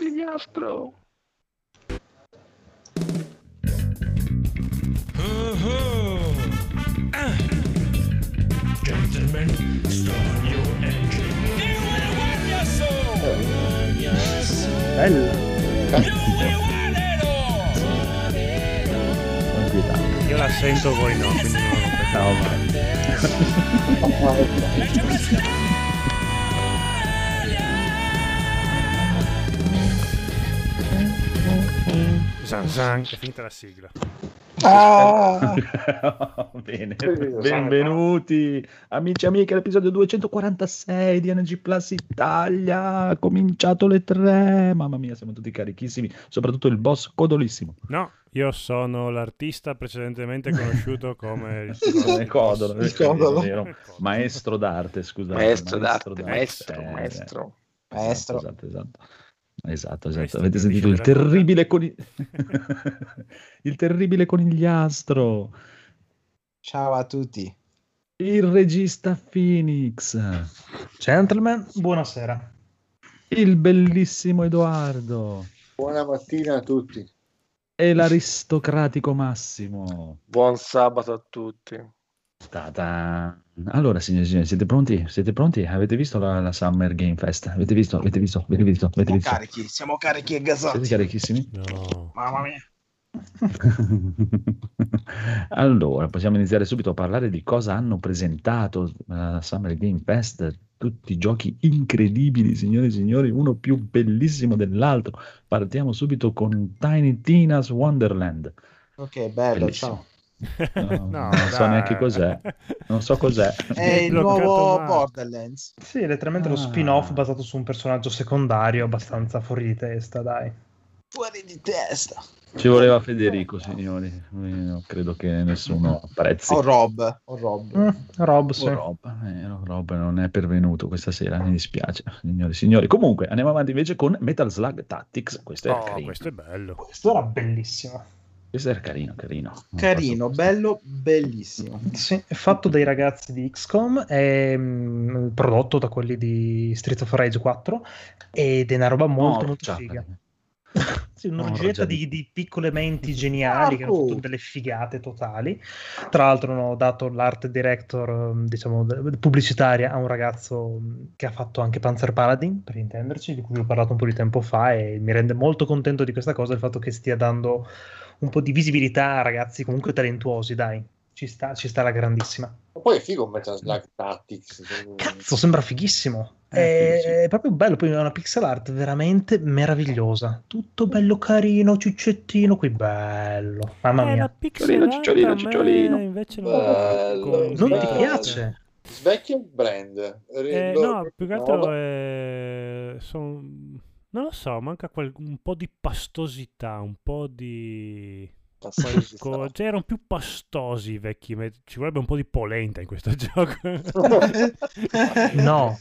conigliastro. Gentlemen, start your engine. Bella. Inquietante. Io la sento, voi no, quindi non lo Zan zan, è finita la sigla. Ah! Bene, benvenuti amici e amiche all'episodio 246 di NG Plus Italia. Ha cominciato le tre. Mamma mia, siamo tutti carichissimi, soprattutto il boss codolissimo. No, io sono l'artista precedentemente conosciuto come il Eh, Codolo, Il Codolo. è vero. maestro d'arte, scusate. Maestro d'arte, d'arte. maestro, Eh, maestro. Maestro. Esatto, esatto. Esatto, esatto. Avete sentito il terribile coni- il terribile conigliastro, Ciao a tutti. il regista Phoenix, Gentlemen, buonasera. il bellissimo Edoardo Buona mattina a tutti. e l'aristocratico Massimo. Buon sabato a tutti. Ta-ta. Allora, signori e signori, siete pronti? Siete pronti? Avete visto la, la Summer Game Fest? Avete visto? Avete visto? Avete visto? Avete Siamo visto? carichi, siamo carichi e Siete gasati. carichissimi? No. Mamma mia. allora, possiamo iniziare subito a parlare di cosa hanno presentato la Summer Game Fest. Tutti giochi incredibili, signori e signori, uno più bellissimo dell'altro. Partiamo subito con Tiny Tina's Wonderland. Ok, bello, Bellissimo. ciao. No, non so neanche cos'è. Non so cos'è. È il nuovo male. Borderlands. Sì, è letteralmente lo Ah. spin-off basato su un personaggio secondario abbastanza fuori di testa, dai. Fuori di testa. Ci voleva Federico, signori. Non credo che nessuno apprezzi. O Rob. O Rob. Mm, Rob, sì. Oh, Rob, eh, no, Rob non è pervenuto questa sera, mi dispiace, signori e signori. Comunque, andiamo avanti invece con Metal Slug Tactics. Questo è Oh, carino. questo è bello. Questo era bellissimo. Questo è carino, carino. Carino, bello, bellissimo. Sì, è fatto dai ragazzi di XCOM, è mm, prodotto da quelli di Street of Rage 4 ed è una roba molto No, molto già, figa. Sì, No, un'orgetta di, di- piccole menti geniali che hanno fatto delle figate totali. Tra l'altro hanno dato l'art director, mm, diciamo, pubblicitaria a un ragazzo mm, che ha fatto anche Panzer Paladin, per intenderci, di cui vi ho parlato un po' di tempo fa e mi rende molto contento di questa cosa il fatto che stia dando un po' di visibilità a ragazzi comunque talentuosi, dai. Ci sta, ci sta la grandissima. Ma poi è figo un Metal Slug Tactics. Cazzo, sembra fighissimo. Eh, è, sì, sì. è proprio bello. Poi è una pixel art veramente meravigliosa. Tutto bello carino, ciuccettino. Qui bello. Mamma Eh, mia. pixel Cicciolino, cicciolino. Invece non, Bello. Non ti bello. piace? Svecchia il brand. Eh, no, più che altro è... son- Non lo so, manca quel- un po' di pastosità, un po' di... Co- cioè, erano più pastosi i vecchi. Ci vorrebbe un po' di polenta in questo gioco. No.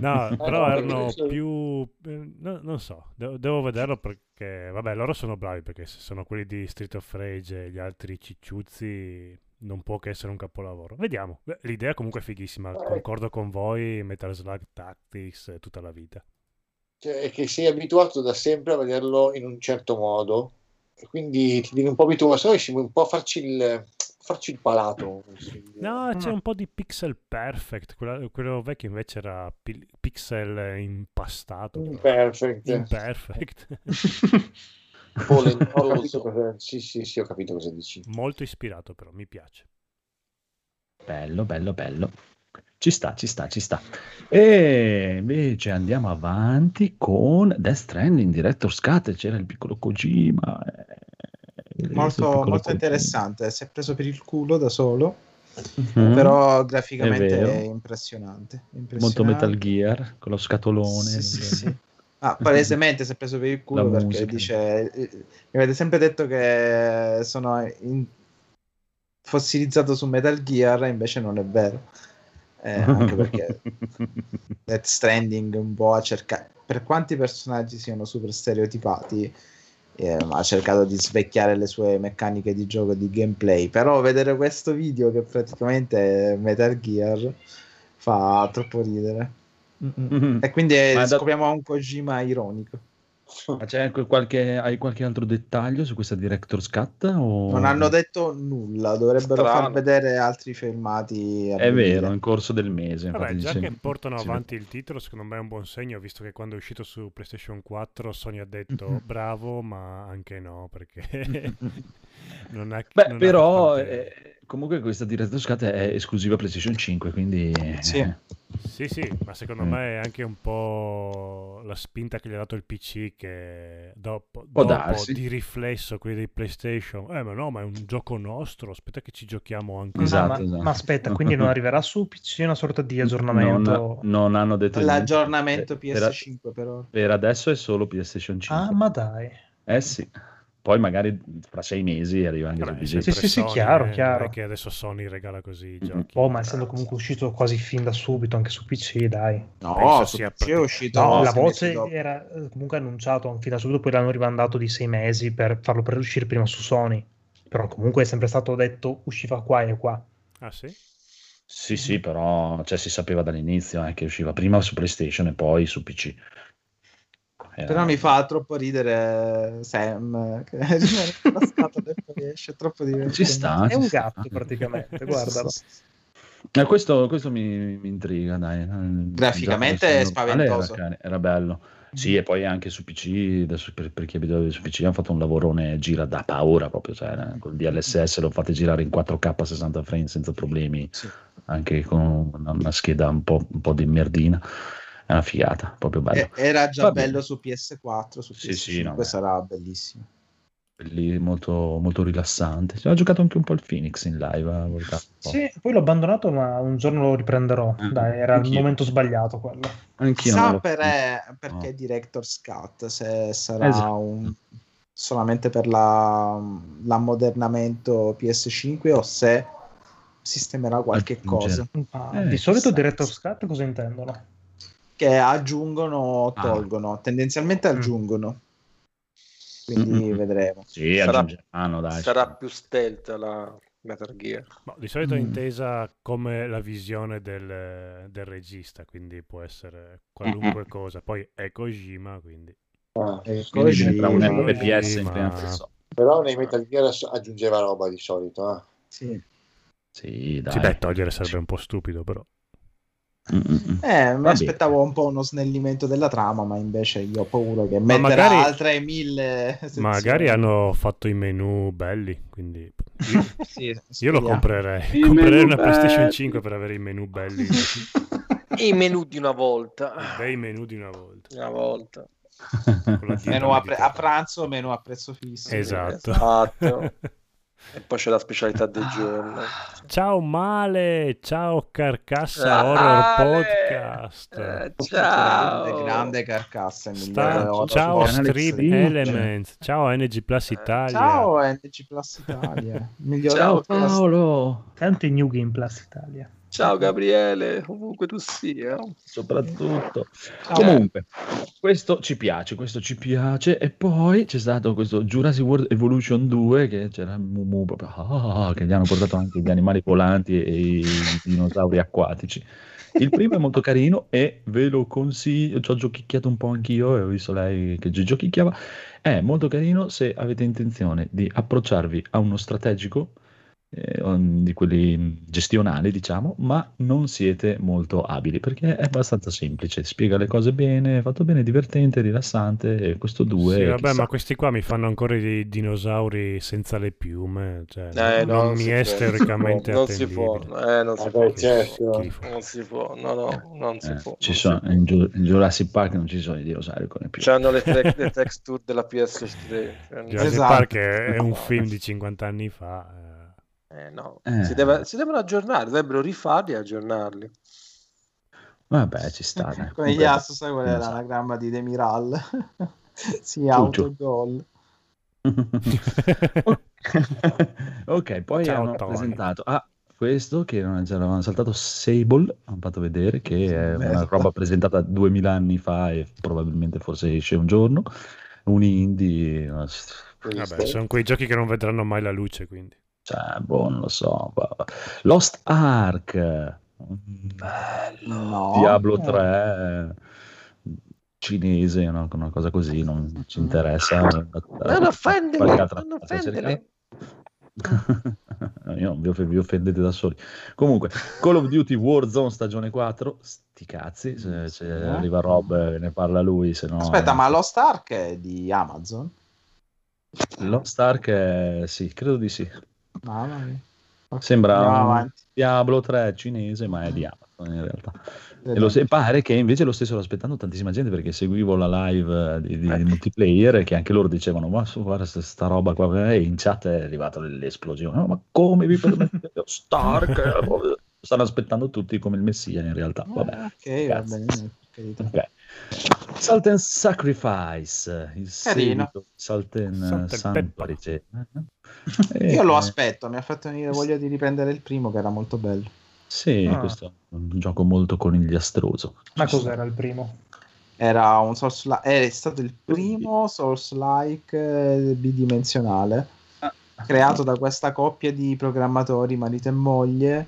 No, però no, erano più... eh, no- non so, de- devo vederlo perché... Vabbè, loro sono bravi perché se sono quelli di Street of Rage e gli altri cicciuzzi non può che essere un capolavoro. Vediamo. L'idea comunque è fighissima, concordo con voi, Metal Slug Tactics eh, tutta la vita. Cioè, è che sei abituato da sempre a vederlo in un certo modo. E quindi ti devi un po' abituare. Se no riusciamo un po' a farci il, farci il palato. No, c'è un po' di pixel perfect, quella- quello vecchio invece era pi- pixel impastato. Imperfect. Cosa- Sì, sì, sì, ho capito cosa dici. Molto ispirato però, mi piace. Bello, bello, bello. Ci sta, ci sta, ci sta. E invece andiamo avanti con Death Stranding, Director's Cut. C'era il piccolo Kojima. eh, Molto, piccolo molto Kojima. interessante. Si è preso per il culo da solo, Mhm. però graficamente È è, vero. impressionante. Molto impressionante. Metal Gear, con lo scatolone. Sì, sì, sì. Ah, palesemente si è preso per il culo La perché musica. dice eh, mi avete sempre detto che sono in- fossilizzato su Metal Gear invece non è vero Eh, anche perché Death Stranding un po' ha cercato per quanti personaggi siano super stereotipati eh, ha cercato di svecchiare le sue meccaniche di gioco di gameplay però vedere questo video che praticamente è Metal Gear fa troppo ridere Mm-mm. Mhm. e quindi eh, da- scopriamo un Kojima ironico Ma c'è anche qualche, hai qualche altro dettaglio su questa Director's Cut? O... Non hanno detto nulla, dovrebbero Strano. far vedere altri filmati. È vero, nel corso del mese. Vabbè, già dice- che portano sì, avanti il titolo, secondo me è un buon segno, visto che quando è uscito su PlayStation 4 Sony ha detto Mhm. bravo, ma anche no, perché non ha Beh, non ha però tante- eh, comunque questa Director's Cut è esclusiva PlayStation 5, quindi... Sì. eh, Sì, sì, ma secondo Mm. me è anche un po' la spinta che gli ha dato il PC che dopo, dopo darsi. di riflesso quelli dei PlayStation, eh ma no, ma è un gioco nostro, aspetta che ci giochiamo anche Esatto, ma, esatto. ma aspetta, quindi non arriverà su PC una sorta di aggiornamento? Non, non hanno detto niente. L'aggiornamento Per- PS5 però. Per adesso è solo PlayStation 5. Ah, ma dai. Eh sì. Poi magari fra sei mesi arriva anche Vabbè, su PC. Sì, sì, sì, chiaro, eh, chiaro. che adesso Sony regala così i giochi. Oh, ma essendo comunque uscito quasi fin da subito anche su PC, dai. No, Penso su sia PC è uscito. No, la voce era eh, comunque annunciato fin da subito, poi l'hanno rimandato di sei mesi per farlo per uscire prima su Sony. Però comunque è sempre stato detto usciva qua e qua. Ah sì? Sì, sì, però cioè, si sapeva dall'inizio eh, che usciva prima su PlayStation e poi su PC. Era- Però mi fa troppo ridere Sam che rimane con la scatola e poi esce è troppo divertente. Ci sta. È ci un sta. gatto praticamente, guardalo. Eh, questo, questo mi, mi intriga, dai. Graficamente Già è spaventoso. Era, era bello. Sì, e poi anche su PC, adesso per, per chi abita su PC, hanno fatto un lavorone, gira da paura proprio, cioè, eh, col DLSS lo fate girare in 4K a 60 frame senza problemi, Sì. anche con una, una scheda un po', un po' di merdina. È una figata, proprio bello. E- Era già Va bene. bello su PS4, su PS5 Sì, sì, no, sarà bellissimo. Belli- molto, molto rilassante. Ho giocato anche un po' il Phoenix in live. eh. Sì, poi l'ho abbandonato, ma un giorno lo riprenderò. Eh, Dai, era il anch'io. momento sbagliato quello. Anch'io l'ho per, eh, perché No. Director's Cut, se sarà Esatto. un- solamente per la, l'ammodernamento PS5 o se sistemerà qualche cosa. Eh, di solito chissà. Director's Cut cosa intendono? Che aggiungono o Ah. tolgono, tendenzialmente Mm. aggiungono. Quindi Mm-mm. vedremo. Sì, Sarà- aggiungeranno, dai. Sarà più stealth la Metal Gear. Boh, di solito è Mm. intesa come la visione del, del regista, quindi può essere qualunque cosa. Poi è Kojima, quindi... Ah, E Quindi così- diventerà un Kojima. FPS in prima persona. però nei Metal Gear aggiungeva roba di solito. eh. sì. Sì, dai. Sì, beh, togliere sarebbe un po' stupido, però. Mm-mm. Eh, mi aspettavo un po' uno snellimento della trama, ma invece io ho paura che metterà magari- altre mille sezioni. Magari hanno fatto i menu belli, quindi io, Sì, io lo comprerei. I comprerei una PlayStation belli. 5 per avere i menu belli, E i menu di una volta. i bei menu di una volta. Una volta. con la dieta Menu a, pre- a pranzo, menu a prezzo fisso. Esatto. Esatto. E poi c'è la specialità del giorno. Ciao Male, ciao Carcassa Ah, Horror Ale! Podcast. Eh, Grande, ciao. grande carcassa. Sta- migliore horror ciao di- Elements, ciao NG Plus Italia. Ciao NG Plus Italia. Ciao. Paolo, Tanto in New Game Plus Italia. Ciao Gabriele, ovunque tu sia. soprattutto. Ciao. Comunque, questo ci piace, questo ci piace. E poi c'è stato questo Jurassic World Evolution 2 che c'era Mumu proprio, ah, che gli hanno portato anche gli animali volanti e i dinosauri acquatici. Il primo è molto carino e ve lo consiglio, ci ho giochicchiato un po' anch'io e ho visto lei che gi- giochicchiava. È molto carino se avete intenzione di approcciarvi a uno strategico eh, di quelli gestionali, diciamo, ma non siete molto abili perché è abbastanza semplice, spiega le cose bene, è fatto bene, divertente, rilassante. E questo 2 Sì, vabbè, ma questi qua mi fanno ancora i dinosauri senza le piume. Cioè, Eh, non no, mi è può, teoricamente non si può, eh, non si Vabbè, può. certo. Non si può, no, no, non si Eh, può. ci non sono, si può. in, Jurassic Park non ci sono i dinosauri con le più. C'hanno le, te- le texture della PS3. cioè, Jurassic Esatto. Park è, è un film di 50 anni fa. Eh. no. Eh. Si, deve- si devono aggiornare, dovrebbero rifarli e aggiornarli. Vabbè, ci sta. Con gli Comunque- ass, sai qual è l'anagramma di Demiral? sì, autogol. ok, poi Ciao, hanno Tony. presentato ah, questo che non ce l'avevano saltato Sable, hanno fatto vedere che è una Bello. roba presentata 2000 anni fa e probabilmente forse esce un giorno. Un indie, Vabbè, sono quei giochi che non vedranno mai la luce, quindi. Cioè, boh, non lo so. Lost Ark, No. Diablo 3. cinese, una, una cosa così, non ci interessa. Non altra non offendere. Io non vi, off- vi offendete da soli. Comunque, Call of Duty Warzone stagione 4, sti cazzi, se, se Eh? arriva Rob ne parla lui, se no... Aspetta, ma Lost Ark è di Amazon? Lost Ark, è- sì, credo di sì. Mamma mia. Sembra. Diablo 3 cinese, ma è di Amazon in realtà. E lo se- pare che invece lo stessero aspettando tantissima gente perché seguivo la live eh, di, di Eh. multiplayer e che anche loro dicevano ma su, guarda sta, roba qua e in chat è arrivata l'esplosione No, ma come vi permettete Stark Eh, stanno aspettando tutti come il messia in realtà vabbè Ah, ok, va cazzo. bene. per carità. Ok. Salt and Sacrifice il Carino. seguito Salt and Salt and Sanctuary Pepper. E- Io lo aspetto, mi ha fatto venire voglia di riprendere il primo che era molto bello. sì Ah. questo è un gioco molto conigliastroso Ma cos'era il primo? Era un Souls è stato il primo Souls-like eh, bidimensionale Ah. creato da questa coppia di programmatori marito e moglie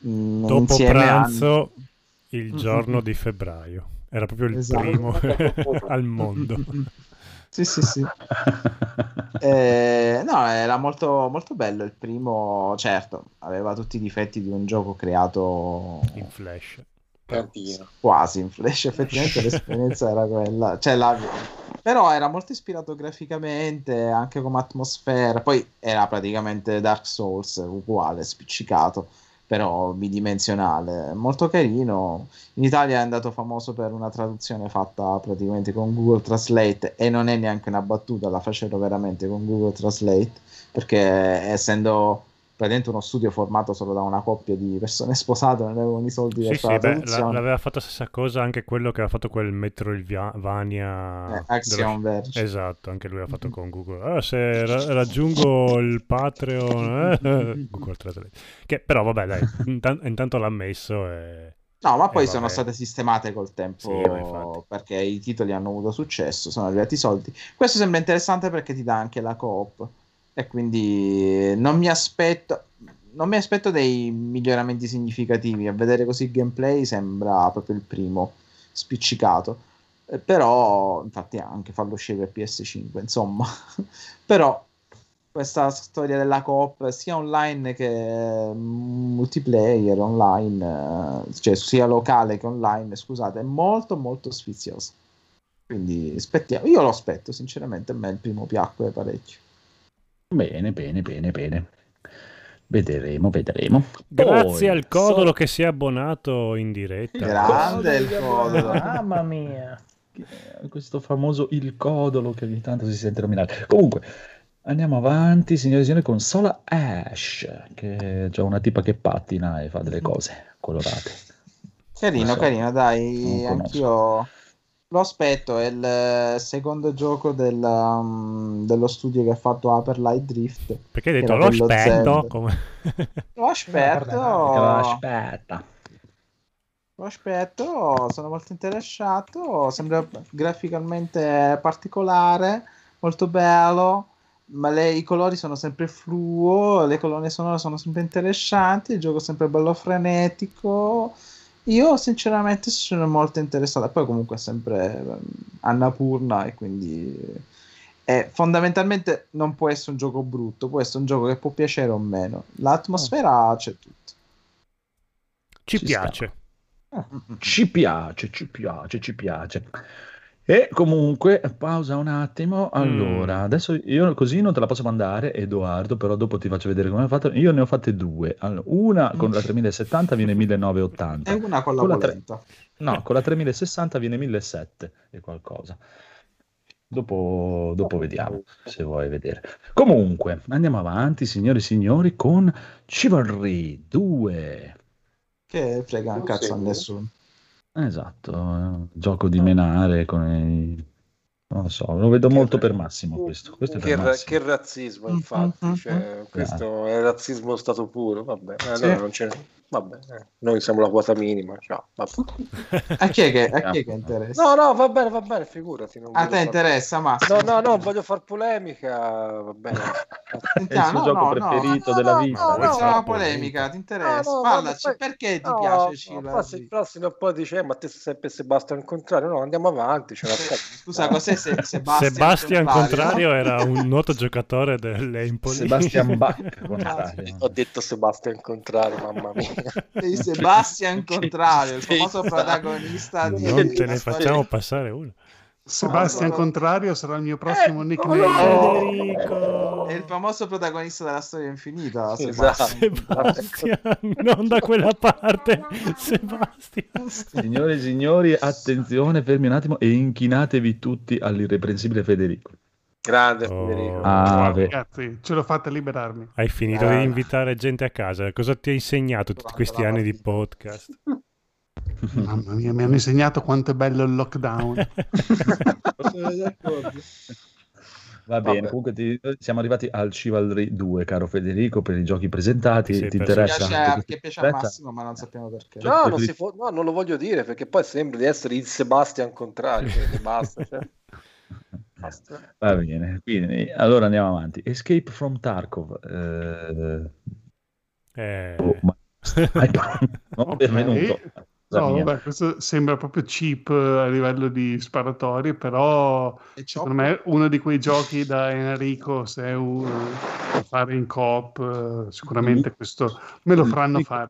mh, Dopo insieme a- pranzo, il giorno di febbraio. Era proprio il Esatto. primo al mondo. Sì, sì, sì. Eh, no, era molto, molto bello il primo, certo, aveva tutti i difetti di un gioco creato In flash. Tantino. quasi in flash, effettivamente l'esperienza era quella, cioè, la- però era molto ispirato graficamente, anche come atmosfera, poi era praticamente Dark Souls, uguale, spiccicato, però bidimensionale, molto carino. In Italia è andato famoso per una traduzione fatta praticamente con Google Translate e non è neanche una battuta, la facevano veramente con Google Translate, perché essendo praticamente uno studio formato solo da una coppia di persone sposate, non avevano i soldi per Sì, fare la beh, traduzione. l'aveva fatto la stessa cosa anche quello che aveva fatto quel Metroidvania. Eh, Axiom Verge. Esatto, anche lui ha fatto con Google. Ah, se ra- raggiungo il Patreon, eh, Google Translate. Che però vabbè, dai, intan- intanto l'ha messo e... No, ma poi Eh, sono state sistemate col tempo Sì, perché i titoli hanno avuto successo, sono arrivati i soldi. Questo sembra interessante perché ti dà anche la coop e quindi non mi aspetto non mi aspetto dei miglioramenti significativi. A vedere così il gameplay sembra proprio il primo spiccicato. Eh, però, infatti, anche farlo uscire per PS5, insomma. però questa storia della coop sia online che mm, multiplayer online, eh, cioè sia locale che online, scusate, è molto molto sfiziosa. Quindi aspettiamo, io lo aspetto sinceramente, a me il primo piacque parecchio. Bene bene bene bene vedremo vedremo Grazie Poi, al Codolo so- che si è abbonato in diretta. Grande il codolo. Mamma mia. questo famoso il codolo che ogni tanto si sente nominare. Comunque, andiamo avanti, signore e signori, con Sola Ash, che c'è una tipa che pattina e fa delle cose colorate. Carino, so, carino, dai, conosco. anch'io lo aspetto, è il eh, secondo gioco del, um, dello studio che ha fatto Upper Light Drift. Perché hai detto lo aspetto? Come... Lo aspetto, Aspetta. lo aspetto, sono molto interessato, sembra graficamente particolare, molto bello, ma le- i colori sono sempre fluo, le colonne sonore sono sempre interessanti, il gioco è sempre bello frenetico. Io sinceramente sono molto interessato, poi comunque è sempre ehm, Annapurna e quindi eh, fondamentalmente non può essere un gioco brutto, può essere un gioco che può piacere o meno. L'atmosfera c'è tutta. Ci, Ci piace. Ci piace, ci piace, ci piace. E comunque, pausa un attimo. Allora, Mm. adesso io così non te la posso mandare, Edoardo, però dopo ti faccio vedere come ho fatto. Io ne ho fatte due. Allora, una con la 3070 viene E 1980. una con la Con la tre-. No, con la 3060 viene 1700 e qualcosa. Dopo, dopo vediamo se vuoi vedere. Comunque, andiamo avanti, signori e signori, con Chivalry 2. Che frega un cazzo a nessuno. Esatto, eh, gioco di menare con i Non lo so, lo vedo molto per Massimo questo. questo è Che, per Massimo. che razzismo, infatti. Cioè, questo è razzismo stato puro. Vabbè, eh, Sì. allora non c'è. Vabbè, eh, noi siamo la quota minima. Ciao. Vabbè. A chi è che, a chi è che interessa? No, no, va bene, va bene, figurati. Non a te far- interessa, Massimo? No, no, no, voglio far polemica. Va bene. È il suo gioco preferito della vita. No, no, fare no, polemica? ti interessa? No, no, Parlaci, poi- perché ti No, piace no, Cilla? poi se il prossimo poi dice, ma te sei sempre Sebastian al contrario. No, andiamo avanti. Scusa, cos'è se, Sebastian, Sebastian Contrario era un noto giocatore dell'Empoli. Sebastian Bach. contrario. Ho detto Sebastian contrario, mamma mia. Sei Sebastian Contrario, il famoso protagonista di Non te ne facciamo passare uno. Sebastian no. Contrario sarà il mio prossimo nickname. Federico! È il famoso protagonista della storia infinita. Esatto. Sebastian. Sebastian, non da quella parte. Sebastian. Signore e signori, attenzione, fermi un attimo e inchinatevi tutti all'irreprensibile Federico. Grande Oh. Federico. Ah, ragazzi, ce l'ho fatta liberarmi. Hai finito Ah. di invitare gente a casa. Cosa ti ha insegnato tutti questi anni di podcast? Mamma mia, mi hanno insegnato quanto è bello il lockdown. Va bene, Vabbè. comunque ti- siamo arrivati al Chivalry 2, caro Federico, per i giochi presentati. Sì, ti interessa? Piace, anche che piace a. Massimo, ma non sappiamo perché. Cioè, No, non, può- no, non lo voglio dire perché poi sembra di essere il Sebastian contrario. quindi basta. cioè. Basta. Va bene, quindi allora andiamo avanti. Escape from Tarkov. Eh, Eh, oh, ma... Hai non Ok. benvenuto. No, mia. vabbè, questo sembra proprio cheap eh, a livello di sparatorie, però secondo me è uno di quei giochi da Enrico, se è un, da fare in coop, eh, sicuramente questo me lo faranno fare.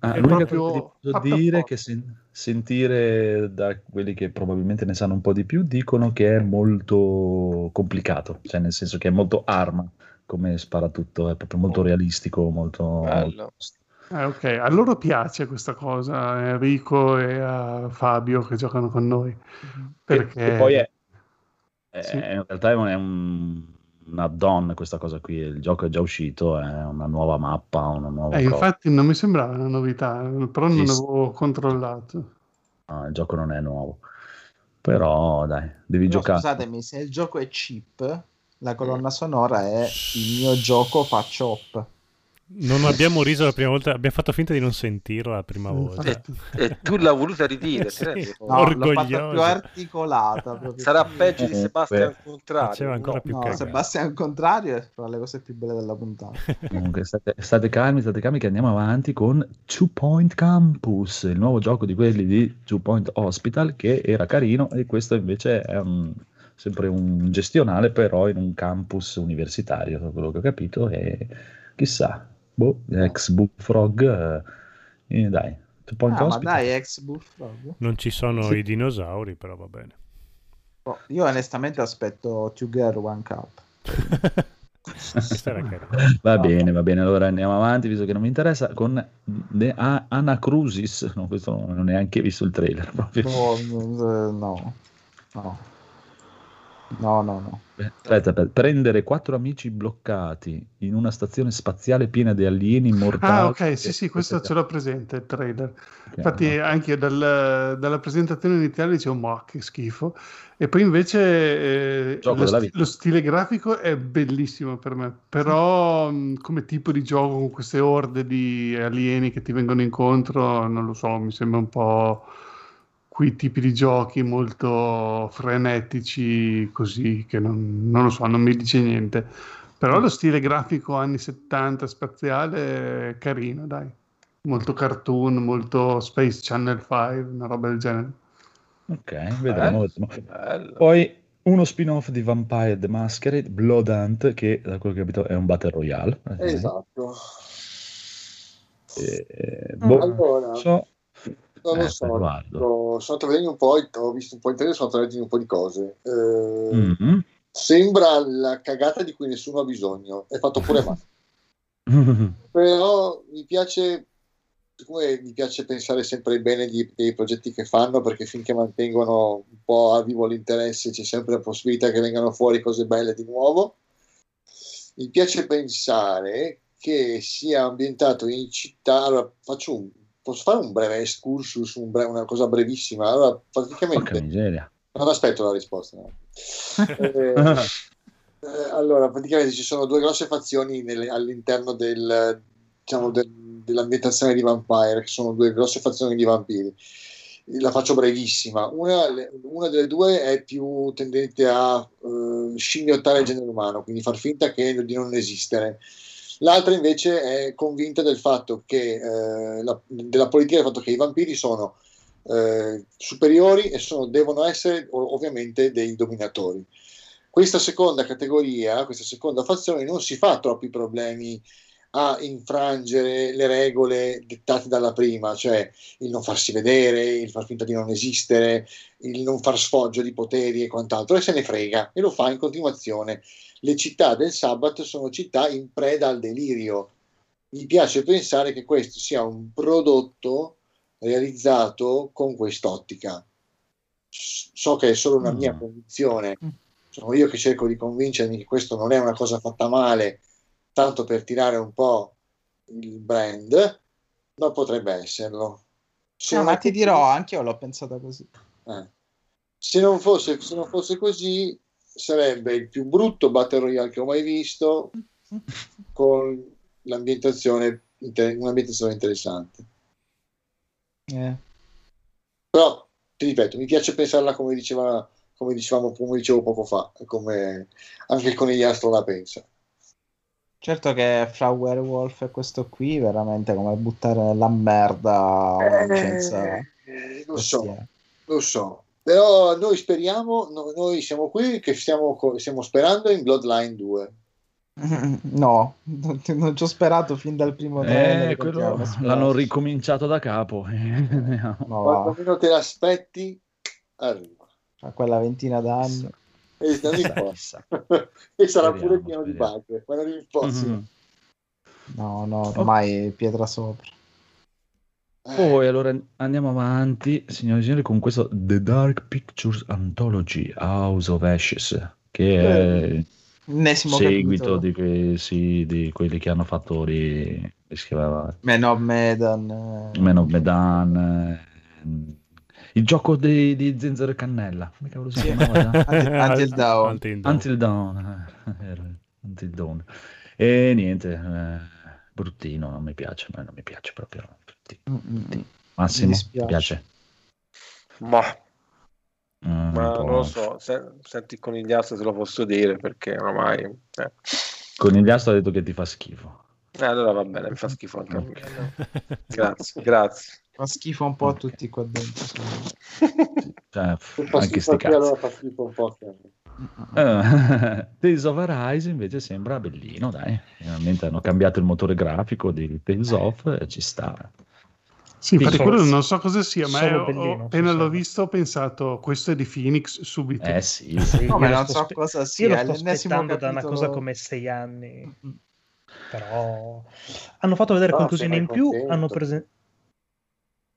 Ah, È l'unica proprio cosa che ti posso dire che sen- sentire da quelli che probabilmente ne sanno un po' di più dicono che è molto complicato, cioè nel senso che è molto arma come spara tutto, è proprio molto realistico, molto... Bello. Eh, ok, a loro piace questa cosa, a Enrico e a Fabio che giocano con noi, perché E, poi è, è- Sì. in realtà è un, un, add-on questa cosa qui, il gioco è già uscito, è una nuova mappa, una nuova Eh, cosa. infatti non mi sembrava una novità, però non Sì, sì. avevo controllato. No, il gioco non è nuovo, però dai, devi Però giocare. scusatemi, se il gioco è cheap, la colonna sonora è il mio gioco fa chop. Non abbiamo riso la prima volta, abbiamo fatto finta di non sentirla la prima volta. Infatti. E tu l'hai voluta ridire, Sì. rendi conto? No, Orgoglioso. più articolata. proprio. Sarà peggio di Sebastian contrario. no? più No. Sebastian al contrario è fra le cose più belle della puntata. Comunque, state, state calmi, state calmi che andiamo avanti con Two Point Campus, il nuovo gioco di quelli di Two Point Hospital che era carino e questo invece è un- sempre un gestionale però in un campus universitario, da quello che ho capito e chissà, boh, ex Bullfrog, eh, dai, Two Point Ah, ma dai, ex Bullfrog. Non ci sono Sì. i dinosauri, però va bene. Oh, io onestamente aspetto Two Girl One Cup. Va bene, va bene, allora andiamo avanti, visto che non mi interessa, con The A- Anacrusis, no, questo non ho neanche visto il trailer proprio. Eh, no, no, no, no, no. Aspetta, aspetta, prendere quattro amici bloccati in una stazione spaziale piena di alieni mortali. Ah, ok, sì, sì, questo ce l'ho presente, il trailer. Infatti, no. anche dal- dalla presentazione iniziale dicevo, ma che schifo. E poi invece eh, lo, sti- lo stile grafico è bellissimo per me, però mh, come tipo di gioco con queste orde di alieni che ti vengono incontro, non lo so, mi sembra un po' quei tipi di giochi molto frenetici, così che non, non lo so, non mi dice niente. Però lo stile grafico anni 70 spaziale è carino, dai. Molto cartoon, molto Space Channel 5, una roba del genere. Ok, vedremo. vedremo. Bello. Poi uno spin-off di Vampire the Masquerade, Blood Hunt, che da quello che ho capito è un Battle Royale. Eh, Esatto. eh, boh, Allora, so. Non Eh, lo so, guardo. sto- sono travedendo un po', ho visto un po' in trailer, sono travedendo un po' di cose. Eh, Mhm. Sembra la cagata di cui nessuno ha bisogno, è fatto pure male. Però mi piace, siccome mi piace pensare sempre bene di- dei progetti che fanno, perché finché mantengono un po' a vivo l'interesse c'è sempre la possibilità che vengano fuori cose belle di nuovo. Mi piace pensare che sia ambientato in città. Allora, faccio un, posso fare un breve excursus, un bre- una cosa brevissima. Allora, Porca praticamente miseria. Non aspetto la risposta. no. Eh, eh, allora, praticamente ci sono due grosse fazioni nelle- all'interno del, diciamo, del- dell'ambientazione di Vampire, che sono due grosse fazioni di vampiri. La faccio brevissima. Una, una delle due è più tendente a eh, scimmiottare il genere umano, quindi far finta che, di non esistere. L'altra invece è convinta del fatto che eh, la- della politica del fatto che i vampiri sono eh, superiori e sono- devono essere ovviamente dei dominatori. Questa seconda categoria, questa seconda fazione non si fa troppi problemi a infrangere le regole dettate dalla prima, cioè il non farsi vedere, il far finta di non esistere, il non far sfoggio di poteri e quant'altro, e se ne frega e lo fa in continuazione. Le città del Sabbath sono città in preda al delirio. Mi piace pensare che questo sia un prodotto realizzato con quest'ottica. So che è solo una mia Mm. convinzione, sono io che cerco di convincermi che questo non è una cosa fatta male, tanto per tirare un po' il brand, ma potrebbe esserlo. Se No, non ma ti dirò, anche io l'ho pensata così. eh. Se, non fosse, se non fosse così, sarebbe il più brutto Battle Royale che ho mai visto, con l'ambientazione, inter- un'ambientazione interessante. Eh. Però, ti ripeto, mi piace pensarla come diceva come dicevamo come dicevo poco fa, come anche il conigliastro la pensa. Certo che fra Werewolf e questo qui, veramente come buttare la merda. Eh, lo so, lo so. Però noi speriamo, no- noi siamo qui che stiamo, stiamo sperando in Bloodline 2. No, non, non ci ho sperato fin dal primo. Eh, quello l'hanno ricominciato da capo. Ma Quando va, meno te l'aspetti, arriva. a quella ventina d'anni. E, e sarà Speriamo, pure pieno di speriamo. bug, ma non importa. Mhm. No, no, ormai pietra sopra. Eh, Poi allora andiamo avanti, signori e signori, con questo The Dark Pictures Anthology House of Ashes, che è Ennesimo seguito capitolo. di, que- sì, di quelli che hanno fatto ri- come si chiamava? Man of Medan. eh. Man of Medan, eh, il gioco di, di Zenzero e Cannella, come cavolo si chiamava? Until- Until Dawn. Until Dawn. Until Dawn, eh, Until Dawn. E niente, eh, bruttino, non mi piace, non mi piace proprio. Mm, mm, mm. Massimo, Mi ti dispiace. piace? Ma, Mm, ma non lo so, se, senti il conigliastro se lo posso dire perché ormai... Eh. Conigliastro ha detto che ti fa schifo. Eh, allora va bene, mi fa schifo anche a me. Grazie, grazie. Fa schifo un po' a tutti qua dentro. Cioè, anche sti cazzi. allora fa schifo un po'. Eh, Tales of Arise invece sembra bellino, dai. Finalmente hanno cambiato il motore grafico di Tales of e ci sta. Sì, infatti quello non so cosa sia, ma ho- bellino, appena l'ho visto ho pensato questo è di Phoenix subito. Eh sì, Sì, No, io ma lo non so spe- cosa Io sia. lo è sto aspettando da una cosa come sei anni. Però hanno fatto vedere No, qualcosina in mai più. contento. Hanno presentato.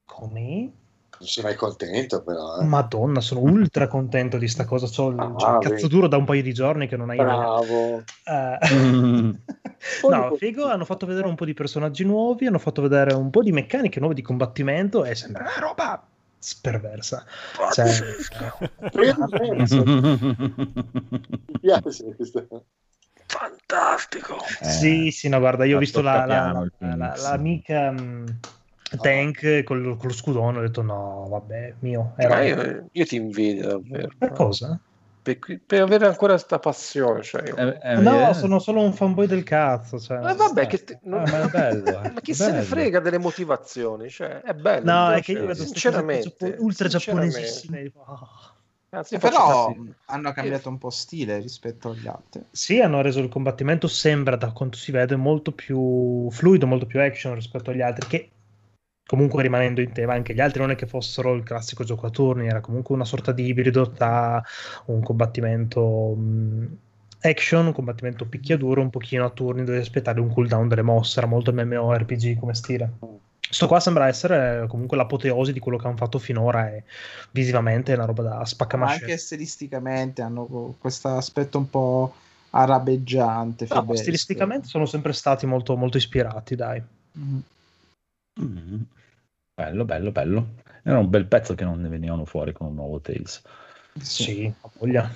Come? Non sei mai contento, però. eh. Madonna, sono ultra contento di sta cosa. C'ho il, Ah, cazzo duro da un paio di giorni che non hai. Bravo. Eh, Mm. no, figo, hanno fatto vedere un po' di personaggi nuovi, hanno fatto vedere un po' di meccaniche nuove di combattimento e sembra una roba sperversa. Cioè, mi piace questo. Fantastico. Eh, Sì, sì, no, guarda, io ho la visto la, la, la- l'amica mm, Tank col, con lo scudone, ho detto no, vabbè, mio, Ma era... io, io ti invidio davvero. Per cosa? Per, per avere ancora questa passione. Cioè, io- Eh, eh, no, eh, sono solo un fanboy del cazzo. Cioè. Ma vabbè, che te- non- Ah, ma è bello, eh, ma chi se ne frega delle motivazioni? Cioè, è bello. No, è che io piace, vedo sinceramente, giappo- ultra giapponesissime. ah. Anzi, Però hanno cambiato un po' stile rispetto agli altri. Sì, hanno reso il combattimento, sembra da quanto si vede, molto più fluido, molto più action rispetto agli altri, che comunque rimanendo in tema, anche gli altri non è che fossero il classico gioco a turni, era comunque una sorta di ibrido tra un combattimento mh, action, un combattimento picchiaduro, un pochino a turni, dovevi aspettare un cooldown delle mosse, era molto MMORPG come stile. Sto qua sembra essere comunque l'apoteosi di quello che hanno fatto finora e visivamente è una roba da Ma spaccamasce. anche stilisticamente hanno questo aspetto un po' arabeggiante. No, stilisticamente sono sempre stati molto, molto ispirati, dai. Mhm. Mm. Bello, bello, bello. Era un bel pezzo che non ne venivano fuori con un nuovo Tales. Sì, voglia.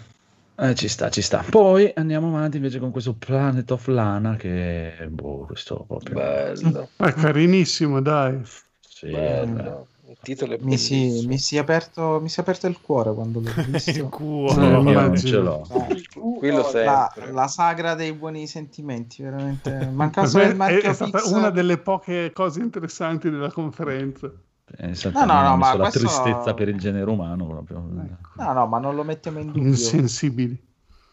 Eh, ci sta, ci sta. Poi andiamo avanti invece con questo Planet of Lana che, boh, questo proprio... Bello, È carinissimo, dai. Sì, bello. Il titolo è Mi si, bellissimo. mi si è aperto, mi si è aperto il cuore quando l'ho Il visto. eh, cuore. No, io non ce l'ho. Eh, Quello la, la sagra dei buoni sentimenti, veramente. Per Mancava solo il marchio è stata una delle poche cose interessanti della conferenza. È No, no, no, ma la questo- tristezza per il genere umano proprio. Ecco. No, no, ma non lo mettiamo in dubbio. Insensibili.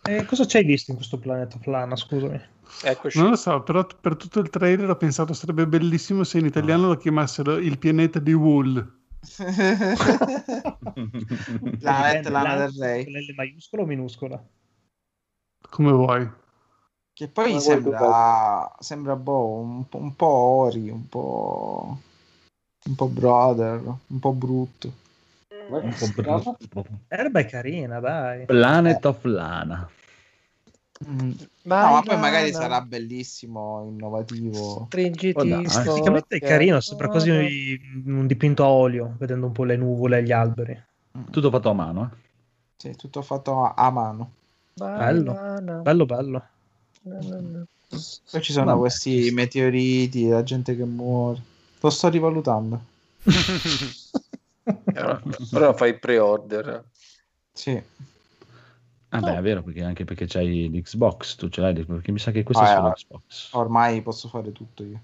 E cosa c'hai visto in questo Planet of Lana, scusami? Eccoci. Non lo so, però per tutto il trailer ho pensato sarebbe bellissimo se in italiano lo chiamassero il pianeta di Wool. Planet Lana Lana del Rey. con L maiuscola o minuscola? Come vuoi. Che poi Come sembra, sembra boh, un, po', un po' Ori, un po', un po' Brother, un po' brutto. Erba è carina, dai. Planet of Lana. Mm. Vai, No, ma poi magari sarà bellissimo, innovativo. Stringiti Oh, dai. Esteticamente è carino, sembra quasi un dipinto a olio, vedendo un po' le nuvole e gli alberi. Tutto fatto a mano, eh? Sì, tutto fatto a, a mano. Bello. Bello, bello. Poi ci sono Vabbè, questi meteoriti, la gente che muore. Lo sto rivalutando. Allora, allora fai pre-order. Sì. Ah beh, è vero, perché anche perché c'hai l'Xbox, tu ce l'hai, perché mi sa che questo Ah, è solo eh. Xbox. Ormai posso fare tutto io.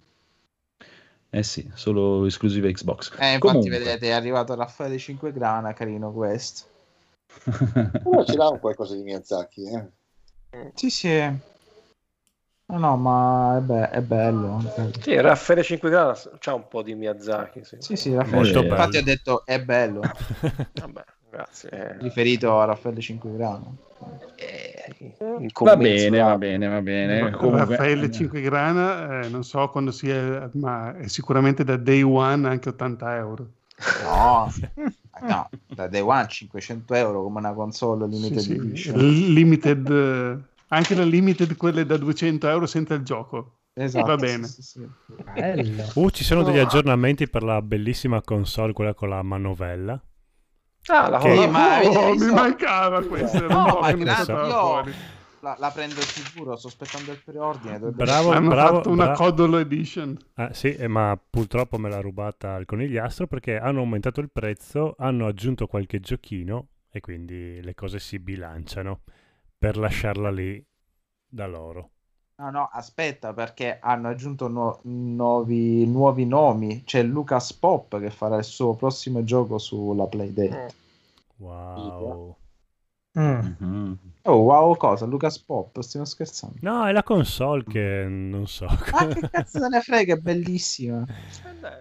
Eh sì, solo esclusive Xbox. Eh, infatti, Comunque. vedete, è arrivato Raffaele 5 grana, carino questo. Però ce l'ha un qualcosa di Miyazaki, eh. Sì, sì. No, no, ma è, be- è bello. anche. Sì, Raffaele 5 gradi c'ha un po' di Miyazaki. Sì. Sì, sì, Raffaele. Molto Infatti bello. ho detto è bello, Vabbè, grazie. riferito a Raffaele 5 grana. Eh, Va bene, va bene, va bene. Comunque, Raffaele 5 grana, eh, non so quando sia, ma è sicuramente da day one anche 80 euro. No, no, da Day One 500 euro come una console Sì, limited sì, edition. Limited, eh, anche la limited, quelle da 200 euro senza il gioco. Esatto, Va bene. sì, sì, sì. Bello. Uh, ci sono degli aggiornamenti per la bellissima console, quella con la manovella. Ah, la Che- ma Oh, mi mancava un No, ma grazie, io fuori. la, la prendo sicuro, sto aspettando il preordine. Bravo, Hanno bravo, fatto una bra- Codolo Edition. Ah, sì, eh, ma purtroppo me l'ha rubata il conigliastro perché hanno aumentato il prezzo, hanno aggiunto qualche giochino e quindi le cose si bilanciano per lasciarla lì da loro. No, no, aspetta, perché hanno aggiunto nu- nuovi, nuovi nomi. C'è Lucas Pop che farà il suo prossimo gioco sulla Playdate. Wow. Mm. Mhm. Oh, wow, cosa? Lucas Pop? Stiamo scherzando. No, è la console che non so. Ma che cazzo se ne frega, è bellissima.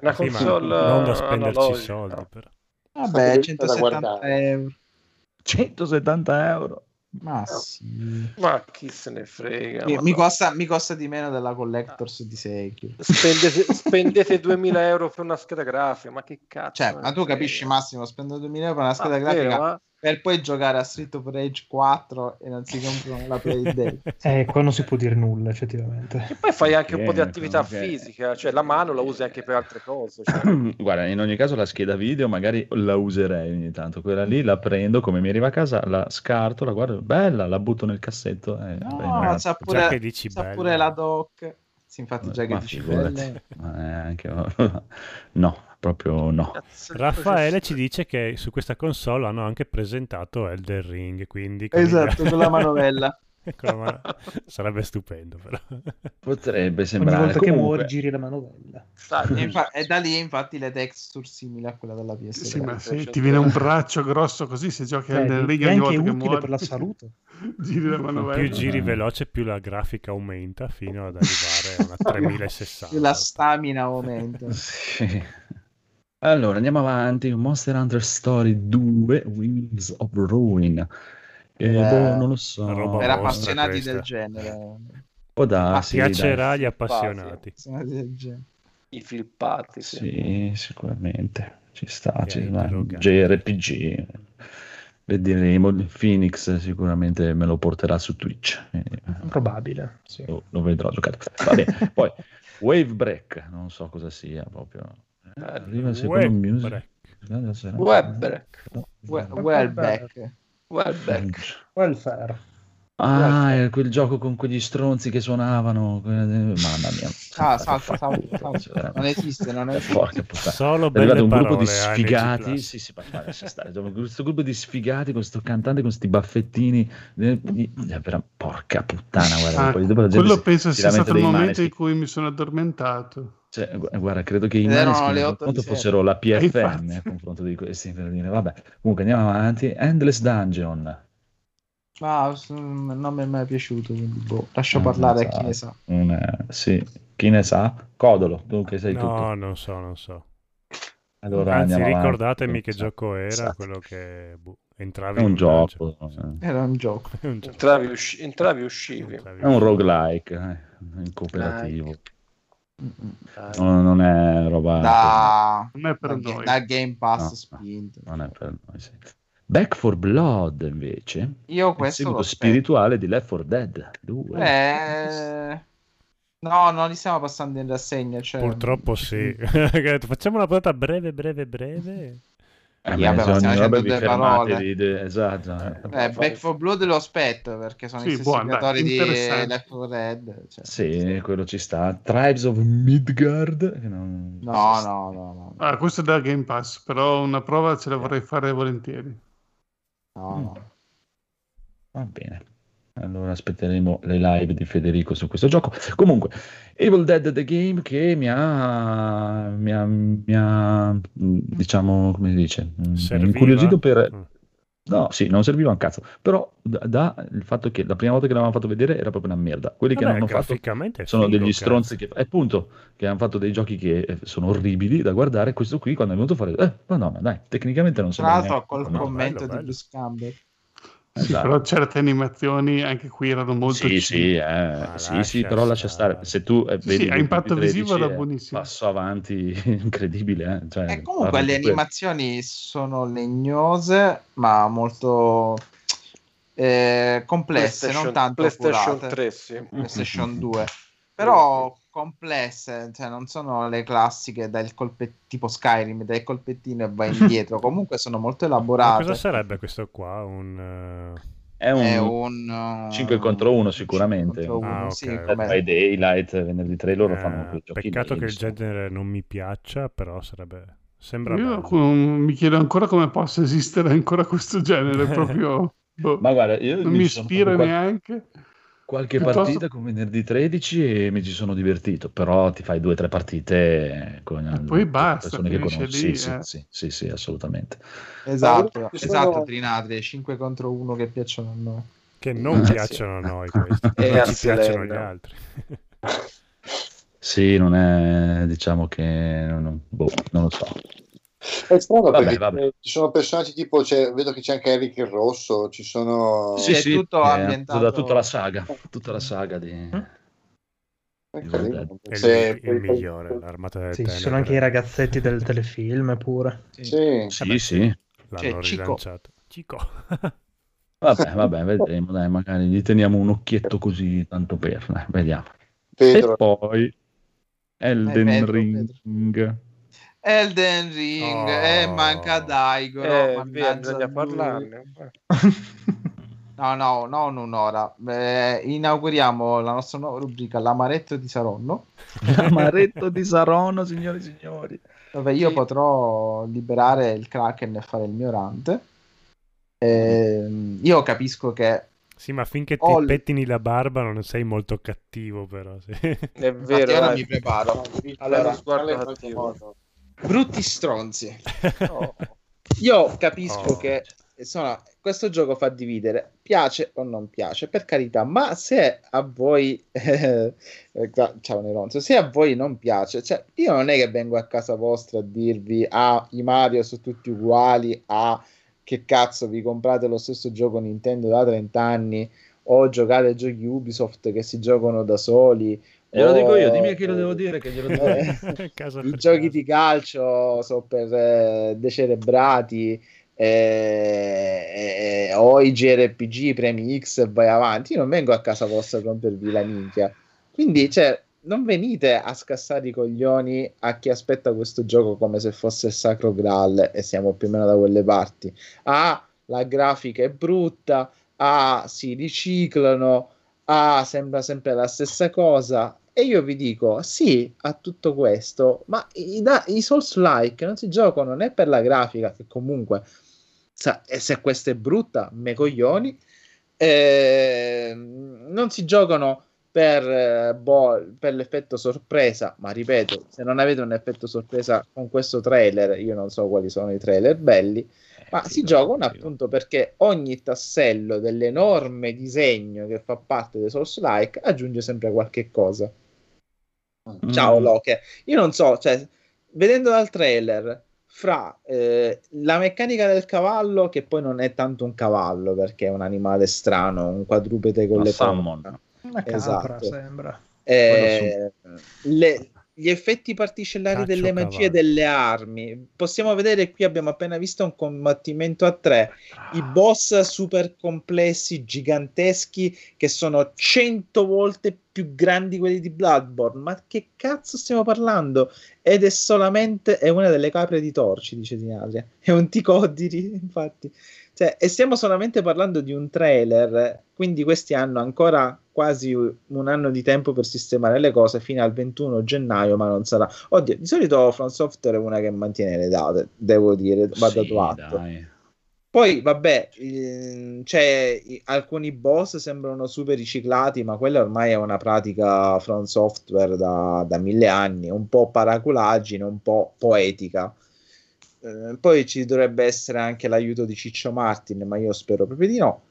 Una Sì, console non da spenderci soldi. Però. Vabbè, da 170 guardare. euro. 170 euro. Ma sì. Ma chi se ne frega. Mi, ma mi costa, mi costa di meno della Collectors di Sekiro. Spendete, spendete 2000 euro per una scheda grafica, ma che cazzo. Cioè, ma tu frega? capisci Massimo, spendo 2000 euro per una Ma scheda vero, grafica ma- per poi giocare a Street of Rage 4 e non si comprano la Playdate. Eh, qua non si può dire nulla, effettivamente. E poi fai anche un po' di attività comunque- fisica, cioè la mano la usi anche per altre cose. cioè. Guarda, in ogni caso la scheda video magari la userei ogni tanto. Quella lì la prendo, come mi arriva a casa, la scarto, la guardo, bella, la butto nel cassetto. eh, No, bene. c'ha Già pure, che dici c'ha bella. pure la doc. Sì, infatti già che dici bella. Ma è anche... No, proprio no. Raffaele ci dice che su questa console hanno anche presentato Elden Ring, quindi con Esatto, il- con la manovella. mano- Sarebbe stupendo però. Potrebbe Ogni sembrare. volta che Comunque- muori giri la manovella. Sai, E, infa- da lì infatti le texture simili a quella della PS3. Sì, ma se Sì, ti viene un braccio grosso così, se giochi Eh, al ring è ogni anche volta che utile muori, per la salute. giri la manovella. più giri Eh. veloce più la grafica aumenta fino ad arrivare a una 3060. La stamina aumenta. Sì. Allora, andiamo avanti. Monster Hunter Story 2, Wings of Ruin. Eh, Eh, boh, non lo so. Per appassionati questa. del genere. Può darsi, Ah, Piacerà dai. agli appassionati. Appassionati del genere. I filpati, sì. Sì, sicuramente. Ci sta, Ok, ci sta. JRPG. Vedremo. Phoenix sicuramente me lo porterà su Twitch. Eh, Probabile. Sì. lo, lo vedrò giocare. Va bene. Poi Wave Break, non so cosa sia proprio. Eh, Arriva secondo Web music. break. Webbreak. No. We- Wellback. Welbeck. Welfare. Ah, è quel gioco con quegli stronzi che suonavano. Mamma mia. Ah, salta, salta, salta. Non esiste, non esiste. Porca puttana. Solo È arrivato un gruppo parole. di ANG sfigati. Sì, sì, ma lascia stare. Questo gruppo di sfigati con questo cantante con questi baffettini. eh, eh, vera- Porca puttana, guarda. Ah, poi dopo la gente quello si- penso si sia stato il momento Maneskin. in cui mi sono addormentato. Cioè, gu- guarda, credo che i Maneskin le a otto quel punto di sera. fossero la PFM a confronto di questi. Per dire, vabbè, comunque andiamo avanti. Endless Dungeon. Ma s- non mi è mai piaciuto, quindi boh, lascio Ah, parlare a chi ne sa. Un, eh, sì, chi ne sa? Codolo, tu che sei No, tutto. non so, non so. Allora Anzi, andiamo avanti. ricordatemi che Sì, gioco era esatto. quello che boh, entravi in un gioco, eh. Era un gioco. È un gioco. Entravi, usci- entravi e uscivi. Entravi è un roguelike, eh, in cooperativo. Mm-mm. Dai. Non, è roba... Da, Non è per da, noi. da Game Pass No, no. spinto. Non è per noi, sì. Back for Blood, invece, Io è il questo seguito spirituale di Left 4 Dead 2. Eh, no, non li stiamo passando in rassegna. Cioè... Purtroppo sì. Facciamo una puntata breve, breve, breve. Eh, Sì, ma insomma, stiamo dicendo due parole. di- di- esatto. Eh, Back for Blood lo aspetto perché sono Sì, i stessi creatori di. Left 4 Dead. cioè. Sì, quello ci sta. Tribes of Midgard. che non- No, no, no, no. Ah, questo è da Game Pass, però una prova ce la vorrei fare volentieri. No, Mm. no. Va bene. Allora aspetteremo le live di Federico su questo gioco. Comunque, Evil Dead The Game che mi ha, mi ha, mi ha, mh, diciamo, come si dice, ha Serviva? incuriosito per... No, sì, non serviva un cazzo, però da, da il fatto che la prima volta che l'avevamo fatto vedere era proprio una merda. Quelli che Vabbè, l'hanno fatto graficamente è sono figo, degli cazzo. stronzi che, eh, appunto, che hanno fatto dei giochi che eh, sono orribili da guardare. Questo qui, quando è venuto fuori, eh, madonna, dai, tecnicamente non Tra sembra l'altro col no, commento bello, di bello. Sì, esatto. però certe animazioni anche qui erano molto Sì, sì, eh, Ma sì, sì, però lascia stare. Se tu eh, vedi sì, a impatto 13, visivo era è buonissimo. Passo avanti incredibile. Eh? Cioè, E comunque le animazioni sono legnose, ma molto eh, complesse, non tanto PlayStation curate. 3, sì. PlayStation 2. Però complesse, cioè non sono le classiche dal colpe- tipo Skyrim, dai colpettino e vai indietro. Comunque sono molto Ma elaborate. cosa sarebbe questo qua? Un... eh, È un, È un uh, 5 contro 1 sicuramente. 5 contro Ah, uno, ok. sì, By Daylight, venerdì 3 loro eh, fanno giochi. peccato che il genere non mi piaccia, però sarebbe... Sembra Io bello. mi chiedo ancora come possa esistere ancora questo genere, proprio boh, Ma guarda, io non mi sono ispira neanche. qualche Piuttosto- partita con venerdì 13 e mi ci sono divertito, però ti fai due o tre partite con E poi basta, persone che conosci. lì, sì, eh. sì, sì, sì, sì, assolutamente. Esatto, esatto, sono- Trinatri, 5 contro 1 che piacciono a noi. Che non Eh, piacciono a noi questi. E non ci piacciono gli altri. Sì, non è, diciamo che, non, boh, non lo so. È strano Vabbè, perché vabbè. ci sono personaggi tipo, c'è- vedo che c'è anche Eric il Rosso, ci sono... Sì, è tutto eh, ambientato- da tutta la saga, tutta la saga di... Dead. È il, Se- il migliore, l'armata del Sì, ci sono anche i ragazzetti del telefilm pure. Sì. Sì, sì. L'hanno Cioè, Cico. rilanciato. Cico. Vabbè, vabbè, vedremo, dai, magari gli teniamo un occhietto così, tanto per, dai, vediamo. Pedro, E poi Elden Eh, Pedro, Ring. Elden Ring, Oh. eh, manca Daigo. Eh, via, bisogna parlarne. No, no, non un'ora. Eh, inauguriamo la nostra nuova rubrica L'amaretto di Saronno, L'amaretto di Saronno, signori e signori. dove io potrò liberare il Kraken e fare il mio rant. Ehm, io capisco che Sì, ma finché ti Ho l- pettini la barba non sei molto cattivo, però. sì. È infatti vero, ora dai. mi preparo. Allora, Allora, sguardo cattivo. Brutti stronzi. No. Io capisco Oh. che insomma, questo gioco fa dividere, piace o non piace, per carità, ma se a voi, eh, ciao Neronzo, se a voi non piace, cioè io non è che vengo a casa vostra a dirvi, ah, i Mario sono tutti uguali, ah, che cazzo, vi comprate lo stesso gioco Nintendo da 30 anni, o giocate ai giochi Ubisoft che si giocano da soli, E lo dico io, dimmi a chi lo devo dire che glielo dico. Eh, Casa i giochi casa. di calcio sono per eh, decerebrati eh, eh, o i JRPG premi X e vai avanti io non vengo a casa vostra a rompervi la minchia quindi cioè non venite a scassare i coglioni a chi aspetta questo gioco come se fosse il sacro graal e siamo più o meno da quelle parti ah la grafica è brutta, ah, si riciclano, ah, sembra sempre la stessa cosa. E io vi dico sì a tutto questo, ma i, da- i Souls-like non si giocano né per la grafica, che comunque sa- e se questa è brutta, me coglioni, eh, non si giocano per, eh, boh, per l'effetto sorpresa, ma ripeto, se non avete un effetto sorpresa con questo trailer, io non so quali sono i trailer belli, ma Eh, si sì, giocano no, sì, no. appunto perché ogni tassello dell'enorme disegno che fa parte dei Souls-like aggiunge sempre qualche cosa. Ciao Mm. Loke. Io non so, cioè, vedendo dal trailer, fra eh, la meccanica del cavallo, che poi non è tanto un cavallo perché è un animale strano, un quadrupede con Una le corna. Una capra Esatto. sembra. Eh, le- gli effetti particellari Caccio delle magie cavallo. delle armi. Possiamo vedere qui abbiamo appena visto un combattimento a tre. I boss super complessi, giganteschi, che sono 100 volte più grandi quelli di Bloodborne. Ma che cazzo stiamo parlando? Ed è solamente è una delle capre di Torci, dice Dinatria. È un ticodiri, infatti. Cioè, e stiamo solamente parlando di un trailer, quindi questi hanno ancora quasi un anno di tempo per sistemare le cose fino al 21 gennaio, ma non sarà. Oddio, di solito From Software è una che mantiene le date, devo dire, va Sì, dato atto. dai. Poi, vabbè, i- alcuni boss sembrano super riciclati, ma quella ormai è una pratica From Software da, da mille anni, un po' paraculaggine, un po' poetica. Eh, poi ci dovrebbe essere anche l'aiuto di Ciccio Martin, ma io spero proprio di no.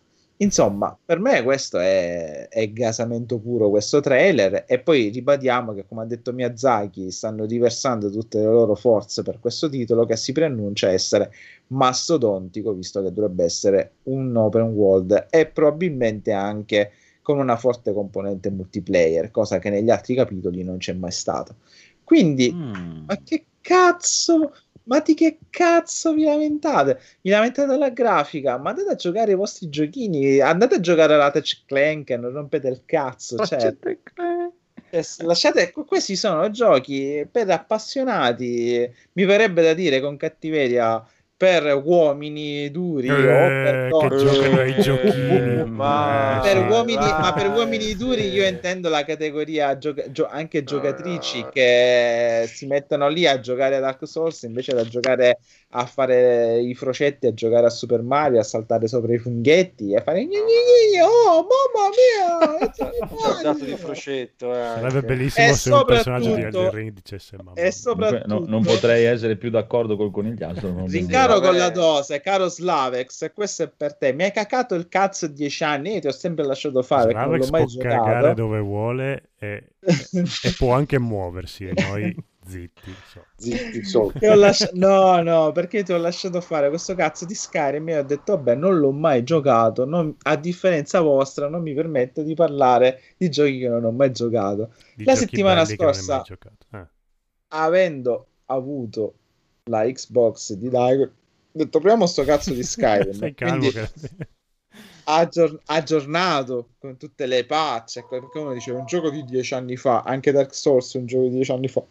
Insomma, per me questo è, è gasamento puro, questo trailer, e poi ribadiamo che, come ha detto Miyazaki, stanno riversando tutte le loro forze per questo titolo che si preannuncia essere mastodontico, visto che dovrebbe essere un open world e probabilmente anche con una forte componente multiplayer, cosa che negli altri capitoli non c'è mai stata. Quindi, Mm. ma che cazzo? Ma di che cazzo vi lamentate? Vi lamentate della grafica? Ma andate a giocare i vostri giochini, andate a giocare alla Touch Clank e non rompete il cazzo. Cioè, eh, lasciate, que- questi sono giochi per appassionati, mi verrebbe da dire con cattiveria per uomini duri o per Eh, che donne. giocano ai giochini. ma- per Eh, sì. uomini, ma per uomini duri io intendo la categoria gioca- gio- anche giocatrici Ah. che si mettono lì a giocare a Dark Souls invece da giocare a fare i frocetti, a giocare a Super Mario, a saltare sopra i funghetti e a fare gni gni gni, oh mamma mia dato di Mario!" froscetto. eh, Sarebbe bellissimo E se un personaggio di Elden Ring dicesse mamma. e mia". soprattutto no- non potrei essere più d'accordo col conigliastro. Rincaro Vabbè. con la dose, caro Slavex, questo è per te. Mi hai cacato il cazzo dieci anni, io ti ho sempre lasciato fare perché non Slavex l'ho mai può cagare giocato. dove vuole e, e può anche muoversi e noi zitti. so. Zitti, ho lascia- No, no, perché ti ho lasciato fare questo cazzo di Skyrim e ho detto, vabbè, non l'ho mai giocato, non- a differenza vostra non mi permetto di parlare di giochi che non ho mai giocato. Di La settimana scorsa-. Eh. Avendo avuto la Xbox di Daigo, detto, proviamo sto cazzo di Skyrim. Calmo aggior- aggiornato con tutte le patch, ecco, perché uno dice un gioco di dieci anni fa, anche Dark Souls è un gioco di dieci anni fa.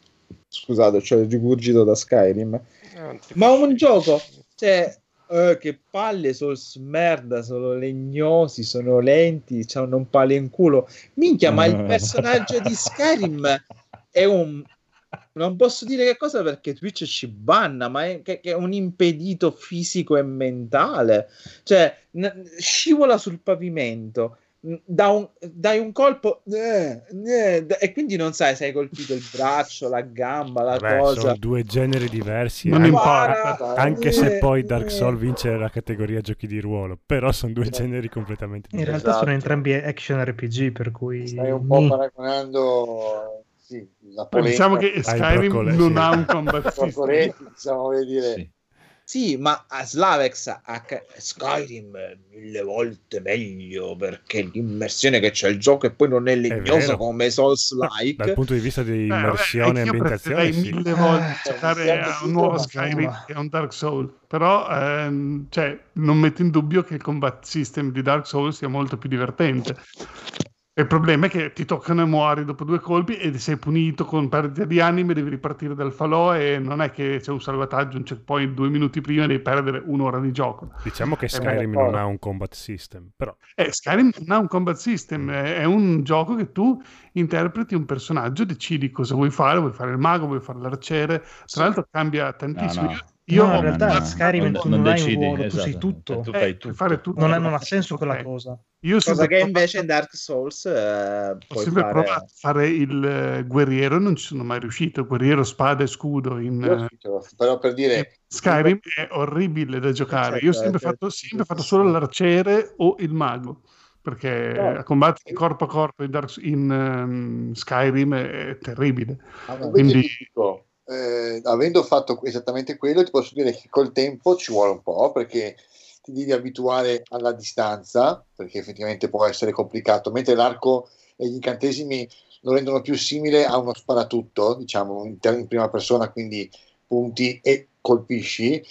Scusate, il rigurgito da Skyrim. Eh, Ma un gioco, cioè, eh, che palle, sono merda, sono legnosi, sono lenti, hanno un palo in culo. Minchia, ma il personaggio di Skyrim è un... Non posso dire che cosa perché Twitch ci banna, ma è, che, che è un impedito fisico e mentale. Cioè, n- scivola sul pavimento, n- da un- dai un colpo eh, eh, d- e quindi non sai se hai colpito il braccio, la gamba, la Vabbè, cosa. sono due generi diversi. Non anche, importa. anche se Eh, poi Dark eh. Souls vince la categoria giochi di ruolo, però sono due generi completamente In diversi. realtà sono Esatto. entrambi action RPG, per cui... Stai un po' paragonando sì, diciamo che Ai Skyrim broccoletti, non sì. ha un combat system. diciamo, dire. Sì. Sì, ma a Slavex a Skyrim è mille volte meglio perché l'immersione che c'è il gioco e poi non è legnosa vero. come Souls like. Dal punto di vista di Eh, vabbè, immersione e ambientazione, sì. mille volte Eh, giocare a un nuovo Skyrim che a un Dark Souls però ehm, cioè, non metto in dubbio che il combat system di Dark Souls sia molto più divertente il problema è che ti toccano e muori dopo due colpi e sei punito con perdita di anime, devi ripartire dal falò e non è che c'è un salvataggio, un checkpoint due minuti prima devi perdere un'ora di gioco. Diciamo che Skyrim non ha un combat system, però Eh, Skyrim non ha un combat system, è è un gioco che tu interpreti un personaggio, decidi cosa vuoi fare, vuoi fare il mago, vuoi fare l'arciere, tra l'altro cambia tantissimo. No, no. Io, No, in realtà Skyrim non- non non, hai un decidi, ruolo, tu sei esatto. tutto. Tu eh, fai puoi fare tutto. Non, non ha senso quella cosa. Io Cosa che provato- invece in Dark Souls eh, Ho puoi sempre fare... provato a fare il eh, guerriero e non ci sono mai riuscito. Guerriero, spada e scudo in eh, l'ho- però per dire, Skyrim è orribile da giocare. Certo, Io ho sempre, certo. fatto, sempre fatto solo l'arciere o il mago. Perché No. a combattere corpo a corpo in, Dark- in, ehm, Skyrim è, è terribile. invece Quindi- ti dico, eh, avendo fatto esattamente quello, ti posso dire che col tempo ci vuole un po' perché ti devi abituare alla distanza, perché effettivamente può essere complicato, mentre l'arco e gli incantesimi lo rendono più simile a uno sparatutto, diciamo in, ter- in prima persona, quindi punti e colpisci.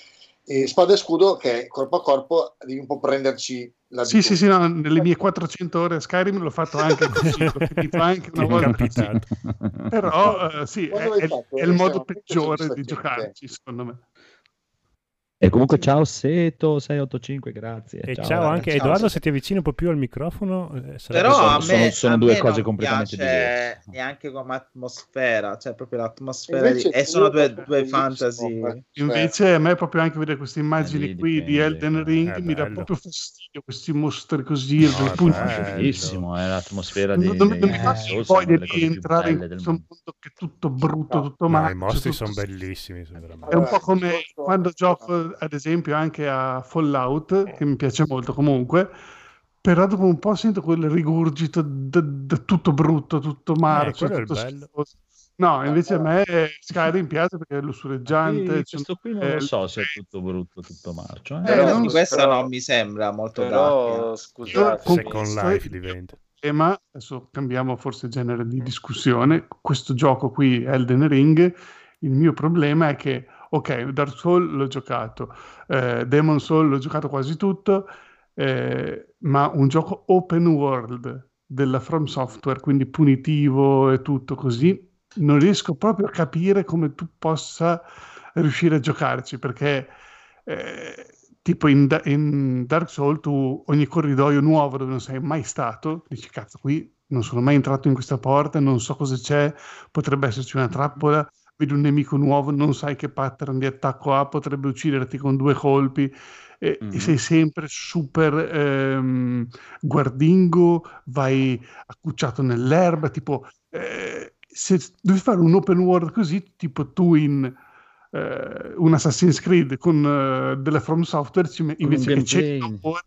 E spada e scudo che è corpo a corpo devi un po' prenderci Sì, sì, sì, no, nelle mie 400 ore a Skyrim l'ho fatto anche così, l'ho finito anche una volta capitato. Però eh, sì, è, è- è il modo peggiore di giocarci, secondo me. E comunque ciao Seto 685, grazie. E ciao, anche ciao. Edoardo, se ti avvicini un po' più al microfono. eh, Però sono- a me, sono- sono a due me cose completamente piace diverse. neanche come atmosfera, cioè proprio l'atmosfera di... e sono due, due fantasy. eh. Invece a me proprio anche vedere queste immagini lì qui di. Elden Ring Eh, mi dà proprio fastidio, questi mostri così, No, bello. Bellissimo, è l'atmosfera di, Non, non, mi eh, fa Souls, voglia sono delle di entrare in questo mondo. che è tutto brutto, tutto No, matto. i mostri sono bellissimi. È un po' come quando gioco, ad esempio, anche a Fallout, che mi piace molto comunque, però dopo un po' sento quel rigurgito da, da tutto brutto, tutto marcio, il tutto bello. schifoso. No, invece a me Skyrim piace perché è lussureggiante. Sì, questo qui non eh, lo so se è tutto brutto, tutto marcio. eh. Eh, Però non di so, questa però- non mi sembra molto Però. Io scusate, con Second questo- Life diventa. tema, adesso cambiamo forse genere di discussione, questo gioco qui, Elden Ring, il mio problema è che, ok, Dark Souls l'ho giocato, eh, Demon Soul l'ho giocato quasi tutto, eh, ma un gioco open world della From Software, quindi punitivo e tutto così, non riesco proprio a capire come tu possa riuscire a giocarci, perché eh, tipo in, in Dark Souls tu ogni corridoio nuovo dove non sei mai stato, dici cazzo qui non sono mai entrato in questa porta, non so cosa c'è, potrebbe esserci una trappola, vedi un nemico nuovo, non sai che pattern di attacco ha, potrebbe ucciderti con due colpi e, e Mhm. sei sempre super ehm, guardingo, vai accucciato nell'erba, tipo eh, se devi fare un open world così, tipo tu in eh, un Assassin's Creed con eh, della From Software, ci invece che 100 gameplay. ore,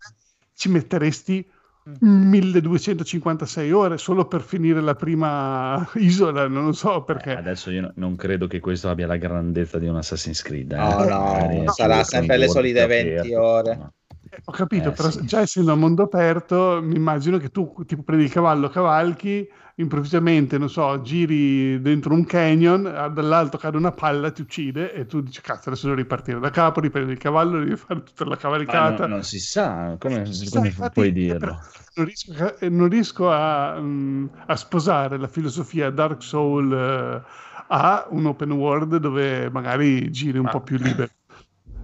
ci metteresti. 1256 ore solo per finire la prima isola, non lo so Eh, perché. adesso io no- non credo che questo abbia la grandezza di un Assassin's Creed. eh. No, no, è sarà sempre le solite più 20 aperto, ore. ma- Eh, Ho capito, Eh, però sì. già essendo a mondo aperto, mi immagino che tu tipo prendi il cavallo, cavalchi, improvvisamente, non so, giri dentro un canyon, ah, dall'alto cade una palla, ti uccide e tu dici, cazzo, adesso devo ripartire da capo, riprendi il cavallo, devi fare tutta la cavalcata. non, non si sa, come, Sì, come infatti, puoi eh, dirlo? Non riesco, a- eh, non riesco a, mm, a sposare la filosofia Dark Soul eh, a un open world dove magari giri un Ma- po' più libero.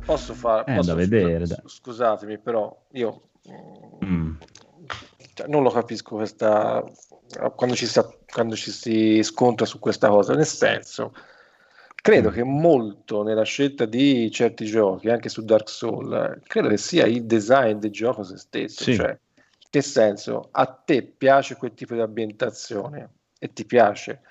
Posso fare... Eh, posso- da vedere. Scusatemi, però io Mm. Cioè, non lo capisco questa... Quando ci, si, quando ci si scontra su questa cosa, nel senso, credo Mm. che molto nella scelta di certi giochi, anche su Dark Souls, credo che sia il design del gioco se stesso. Sì. Cioè, che senso? A te piace quel tipo di ambientazione e ti piace.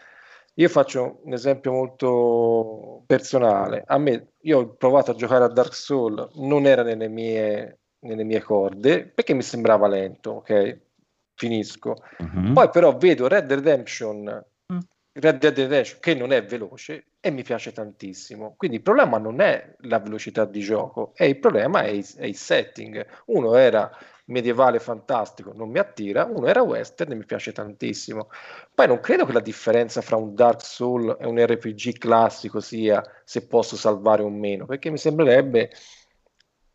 Io faccio un esempio molto personale. A me, io ho provato a giocare a Dark Souls, non era nelle mie, nelle mie corde perché mi sembrava lento, ok? Finisco. Mhm. Poi però vedo Red Redemption, Mm. Red Dead Redemption che non è veloce e mi piace tantissimo. Quindi il problema non è la velocità di gioco, è il problema è il, è il setting. Uno era medievale fantastico, non mi attira, uno era western e mi piace tantissimo. Poi non credo che la differenza fra un Dark Soul e un RPG classico sia se posso salvare o meno, perché mi sembrerebbe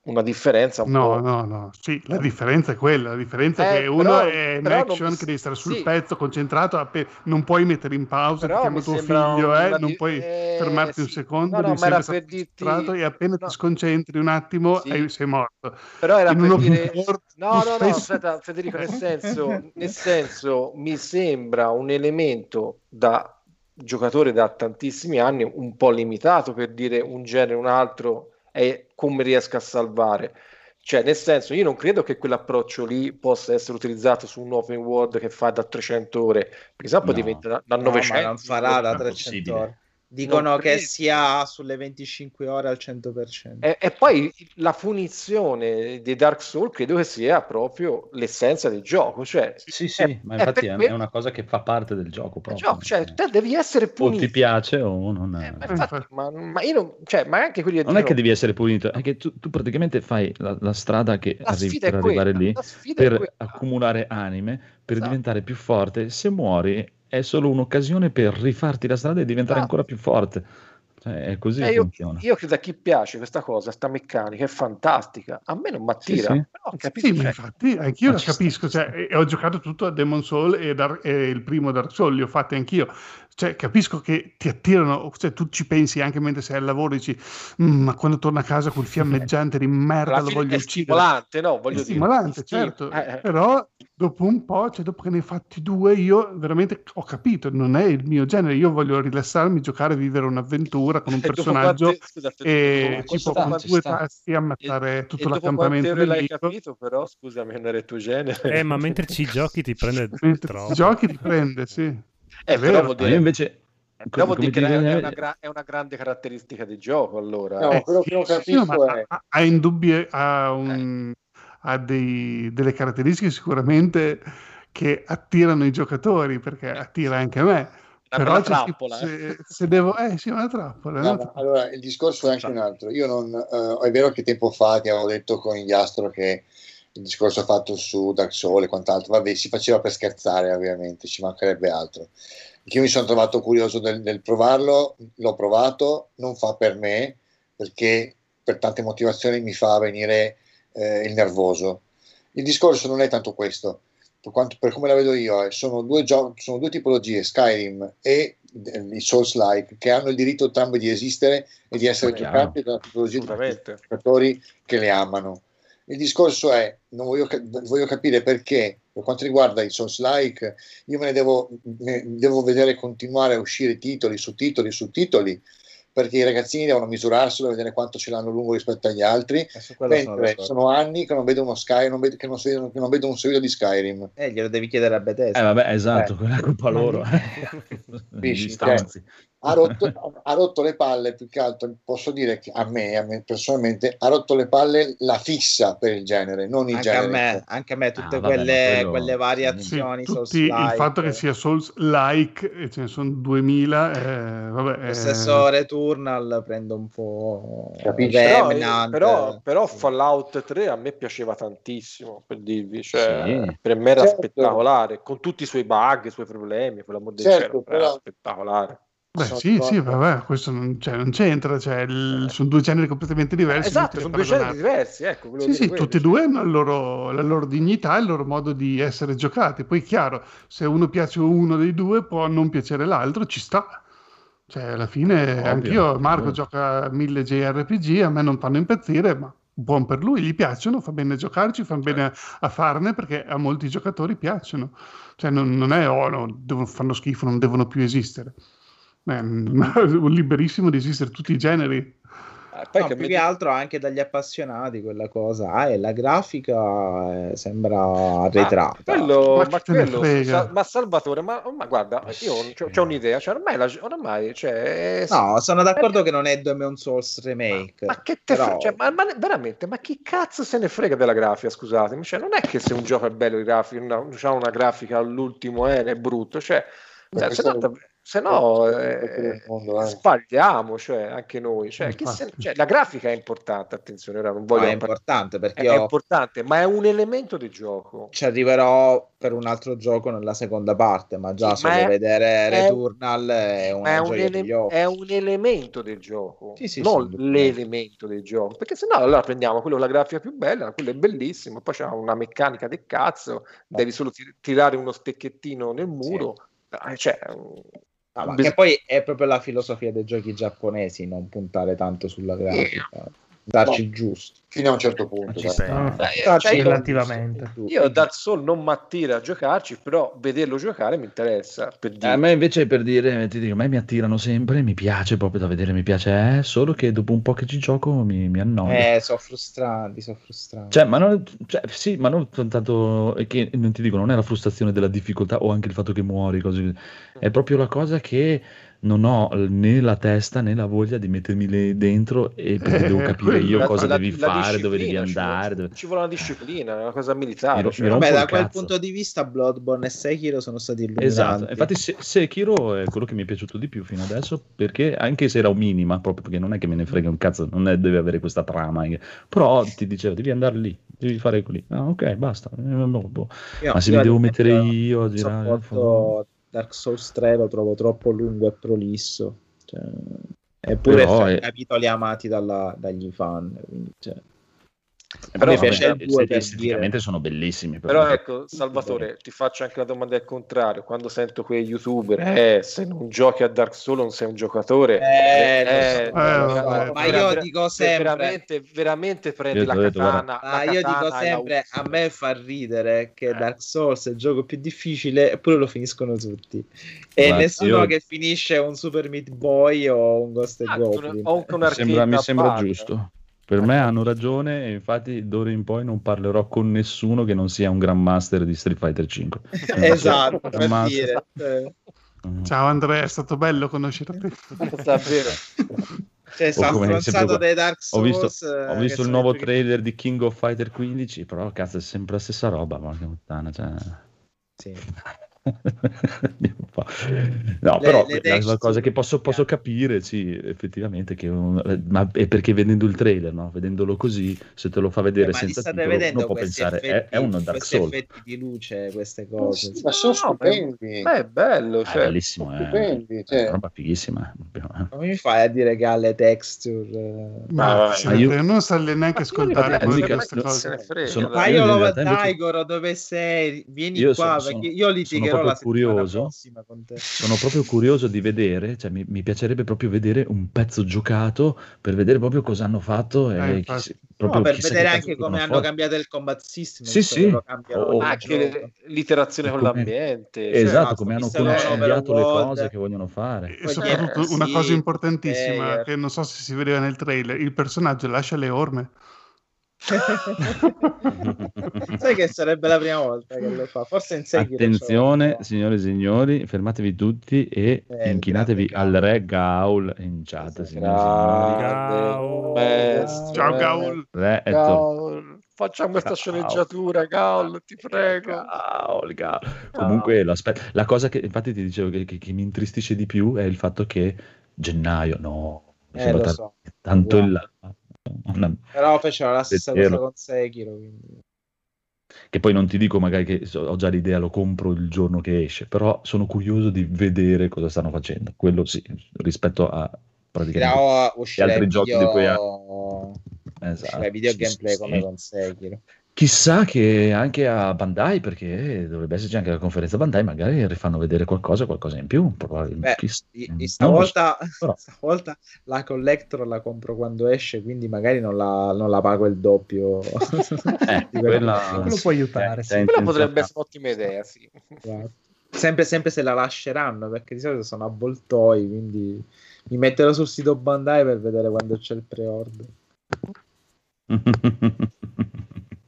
una differenza un No, po'. no, no, sì, la differenza è quella, la differenza Eh, è che uno però- è in non action mi- che devi stare sul sì. pezzo, concentrato, appe- non puoi mettere in pausa, ti Però mi tuo figlio, eh, una non di- puoi eh, fermarti un sì. secondo, No, no, devi era sempre dirti- e appena no. ti sconcentri un attimo Sì. eh, sei morto. Però era In per un dire... No, no, no, aspetta, Federico, nel senso, nel senso, mi sembra un elemento da giocatore da tantissimi anni un po' limitato per dire un genere, un altro e come riesca a salvare. Cioè, nel senso, io non credo che quell'approccio lì possa essere utilizzato su un open world che fa da 300 ore, perché sennò poi No. diventa da, da No, ma 900. non farà da è 300 possibile. ore. Dicono che sia sulle 25 ore al 100%. E, e poi la punizione di Dark Souls credo che sia proprio l'essenza del gioco, cioè Sì, sì, è- ma è infatti è, è una cosa che fa parte del gioco il proprio. gioco, cioè, te devi essere o ti punito. piace o non Eh, ma, Eh, infatti, ma, ma io non, cioè, ma anche quelli Non è che devi essere punito, è che tu, tu praticamente fai la, la strada che la arrivi è per arrivare quella, lì la sfida è per accumulare anime, per Esatto. diventare più forte. Se muori è solo un'occasione per rifarti la strada e diventare Esatto. ancora più forte. Cioè, è così Eh, che io, funziona. io credo a chi piace questa cosa, sta meccanica, è fantastica. A me non mi Sì, attira, sì. però capisco, Sì, ma cioè, infatti anch'io la capisco, cioè, ho giocato tutto a Demon Soul e, Dar- e il primo Dark Souls, li ho fatti anch'io. Cioè, capisco che ti attirano, cioè, tu ci pensi anche mentre sei al lavoro, dici, "Mm, ma quando torno a casa quel fiammeggiante di merda alla lo voglio è uccidere. stimolante, no? È Voglio dire, stimolante, certo, eh, eh. però dopo un po', cioè dopo che ne hai fatti due, io veramente ho capito, non è il mio genere, io voglio rilassarmi, giocare, vivere un'avventura con un E personaggio quante- scusate, e tipo con due sta. tasti ammazzare e- tutto e l'accampamento ore l'hai nemico. capito, però scusami, non era il tuo genere. Eh, ma mentre ci giochi ti prende Mentre troppo. giochi ti prende, sì. Eh, è però vero. vuol dire, io invece però vuol dire che dire- è una, gra- è una grande caratteristica del gioco, allora. No, Eh, quello che non Sì, capisco ma è... ha, ha indubbi- ha un- ha dei- delle caratteristiche sicuramente che attirano i giocatori, perché attira anche me. Una Però trappola, eh. se, se devo... Eh sì, una trappola. No, trappola. allora, il discorso è anche un altro. Io non, eh, è vero che tempo fa ti avevo detto con Gliastro che il discorso fatto su Dark Souls e quant'altro, vabbè, si faceva per scherzare, ovviamente, ci mancherebbe altro. Io mi sono trovato curioso del, del provarlo, l'ho provato, non fa per me, perché per tante motivazioni mi fa venire eh, il nervoso. Il discorso non è tanto questo, per, quanto, per come la vedo io, eh, sono, due gio- sono due tipologie, Skyrim e eh, i Souls-like, che hanno il diritto entrambi di esistere e di essere giocati da una tipologia di giocatori che le amano. Il discorso è, non voglio, voglio capire perché, per quanto riguarda i Souls-like, io me ne devo, ne devo vedere continuare a uscire titoli su titoli su titoli, perché i ragazzini devono misurarselo e vedere quanto ce l'hanno lungo rispetto agli altri, E sono mentre d'accordo. sono anni che non vedo uno Sky, non vedo, che, non che non vedo un seguito di Skyrim. Eh, glielo devi chiedere a Bethesda. Eh vabbè, esatto, Eh. quella è colpa loro. Capisci? Gli stanzi. Ha rotto, ha rotto le palle più che altro posso dire che a me, a me personalmente ha rotto le palle la fissa per il genere non il Anche a, genere me, anche a me, tutte Ah, vabbè, quelle, quello- quelle Sì, variazioni tutti, il fatto che sia Souls-like, e ce ne sono 2000, eh, vabbè, Lo eh, stesso Returnal prende un po' Capisci? Però, però, però Fallout 3 a me piaceva tantissimo per dirvi, cioè, Sì. per me era Certo. spettacolare con tutti i suoi bug, i suoi problemi, per l'amor del Certo, cielo, però- era spettacolare. Beh, sì, d'accordo. sì, vabbè, questo non, cioè, non c'entra, cioè, il- sono due generi completamente diversi. esatto, sono due generi diversi, ecco, Sì, dire sì, quello, tutti e cioè. due hanno loro- la loro dignità e il loro modo di essere giocati. Poi, chiaro, se a uno piace uno dei due, può non piacere l'altro, ci sta. Cioè, alla fine, Ovvio, anch'io, Marco ovvio. gioca mille JRPG, a me non fanno impazzire, ma buon per lui, gli piacciono, fa bene giocarci, fa bene a farne perché a molti giocatori piacciono. Cioè, non, non è, oh, no, devono- fanno schifo, non devono più esistere. Eh, liberissimo di esistere tutti i generi. Eh, poi No, che più che altro anche dagli appassionati quella cosa. Ah, e la grafica eh, sembra arretrata. Ma quello, Ma ma, quello- sa- ma Salvatore, ma, ma guarda, io ho un'idea, cioè ormai, la- ormai cioè, No, sono d'accordo che non è Demon Souls Remake. Ma che te però- fre- cioè, ma, ma veramente, ma chi cazzo se ne frega della grafica? Scusatemi, cioè, non è che se un gioco è bello, i grafici, una, c'ha una grafica all'ultimo eh, è brutto, cioè, Beh, cioè, questo se no Eh, eh, mondo, sbagliamo, cioè anche noi. Cioè, se- cioè, la grafica è importante, attenzione, ora non No, voglio è importante perché è, io è importante, ma è un elemento del gioco. ci arriverò per un altro gioco nella seconda parte, ma già Sì, solo ma vedere è- Returnal è un, ele- è un elemento del gioco, Sì, sì, non l'elemento del gioco. Perché se no, allora prendiamo quello con la grafica più bella, quello è bellissimo, poi c'è una meccanica del cazzo, devi solo tir- tirare uno stecchettino nel muro. Ah, Cioè, Ah, ma bis- che poi è proprio la filosofia dei giochi giapponesi, non puntare tanto sulla grafica, darci il giusto. Fino a un certo punto. Ci. Ah, eh, Darci cioè, io- relativamente. Io Dark Souls non mi attira a giocarci, però vederlo giocare mi interessa. Per dire. A me invece per dire, ti dico, a me mi attirano sempre, mi piace proprio da vedere, mi piace, eh, solo che dopo un po' che ci gioco mi, mi annoio. Eh, sono frustranti, sono frustranti. Cioè, ma non, cioè, sì, ma non tanto è che non ti dico, non è la frustrazione della difficoltà o anche il fatto che muori, così. È proprio la cosa che non ho né la testa né la voglia di mettermi lì dentro e perché devo capire io La- cosa la- devi la fare, dove devi disciplina, ci vuole- andare. dove- Ci vuole una disciplina, è una cosa militare. Mi cioè. mi Vabbè, da quel cazzo. punto di vista Bloodborne e Sekiro sono stati illuminanti. Esatto, infatti Se- Sekiro è quello che mi è piaciuto di più fino adesso perché anche se era un minima, proprio perché non è che me ne frega un cazzo, non è, deve avere questa trama, eh, però ti dicevo devi andare lì, devi fare quelli. Ah, ok, basta. Eh, boh, boh. Io- Ma se mi devo mettere io a girare... sopporto Dark Souls 3 lo trovo troppo lungo e prolisso. Cioè, eppure Però è- capitoli amati dalla- dagli fan. Quindi, cioè, Però mi piace il 2 per esteticamente dire. sono bellissimi. Però però- ecco, Salvatore, ti faccio anche la domanda al contrario. Quando sento quei youtuber, eh, se non giochi a Dark Souls non sei un giocatore. Eh, lo so, Eh, vabbè. ma io dico sempre Veramente, veramente prendi la ho detto, katana. Ma la io dico katana la sempre, a me fa ridere che Eh. Dark Souls è il gioco più difficile eppure lo finiscono tutti. E Guarda, nessuno io- che finisce un Super Meat Boy o un Ghost Ah, Goblin. o anche un mi sembra, mi sembra giusto. Per me hanno ragione e infatti d'ora in poi non parlerò con nessuno che non sia un Grandmaster di Street Fighter 5. esatto, per dire. Eh, Mm. Ciao Andrea, è stato bello conoscere te. Davvero. Cioè, sta stronzato dei Dark Ho Souls. visto, eh, ho che visto il nuovo giochi- trailer di King of Fighter 15, però cazzo è sempre la stessa roba, ma che puttana, cioè... Sì. No, Le- però le la- la, texture- cosa che posso, posso capire, sì, effettivamente, che un- ma è perché vedendo il trailer, no? vedendolo così, se te lo fa vedere Eh, senza titolo, uno può pensare è, effetti, è uno Dark Souls. effetti di luce, queste Ma cose. sì, ma sono No, ma- stupendi. Beh, è bello. Ah, è Cioè, bellissimo, è, stupendi, è cioè. una roba fighissima. eh, eh. Come mi fai a dire che ha le texture? eh? Ma, Ah, ma io- non sa neanche ascoltare Eh, poi mica- queste cose. Sono-. Ma io lo Daigoro, dove sei? Vieni qua perché io la proprio curioso. Sono proprio curioso di vedere, cioè mi, mi piacerebbe proprio vedere un pezzo giocato per vedere proprio cosa hanno fatto e Eh, chi si- No, proprio per vedere anche come hanno fuori. cambiato il combat system. Sì, sì. Oh, Anche l'iterazione con Come- l'ambiente. Esatto, Cioè, come hanno consigliato le cose che vogliono fare. E soprattutto una sì, cosa importantissima player. che non so se si vedeva nel trailer, il personaggio lascia le orme. Sai che sarebbe la prima volta che lo fa? Forse in Sekiro. Attenzione, c'ho- signore e signori, fermatevi tutti e Eh, inchinatevi al re Gaul in chat, signore e Grande, maestro, Ciao. Gaul. signori. Re. Gaul, facciamo questa Gaul. sceneggiatura, Gaul, ti prego. Gaul, Gaul. Comunque, la cosa che infatti ti dicevo che, che- che mi intristisce di più è il fatto che gennaio, no, mi Eh, sembra lo ta- so. tanto in Uguale. là. Una- Però faceva la stessa cosa con Sekiro. Quindi... Che poi non ti dico magari che ho già l'idea, lo compro il giorno che esce, però sono curioso di vedere cosa stanno facendo. Quello sì, rispetto a praticamente Uscirà, uscirà altri il giochi video, di cui ha- uscirà Esatto, il video gameplay sì, come sì. con Sekiro. Chissà che anche a Bandai, perché dovrebbe esserci anche la conferenza Bandai, magari rifanno vedere qualcosa, qualcosa in più. probabilmente. Beh, Chissà. I- lo so, stavolta, stavolta la collector la compro quando esce, quindi magari non la, non la pago il doppio. Eh, quella- Quello può aiutare, C'è sì. Quella potrebbe essere un'ottima idea, sì. Esatto. sempre, sempre se la lasceranno, perché di solito sono avvoltoi, quindi mi metterò sul sito Bandai per vedere quando c'è il pre-order.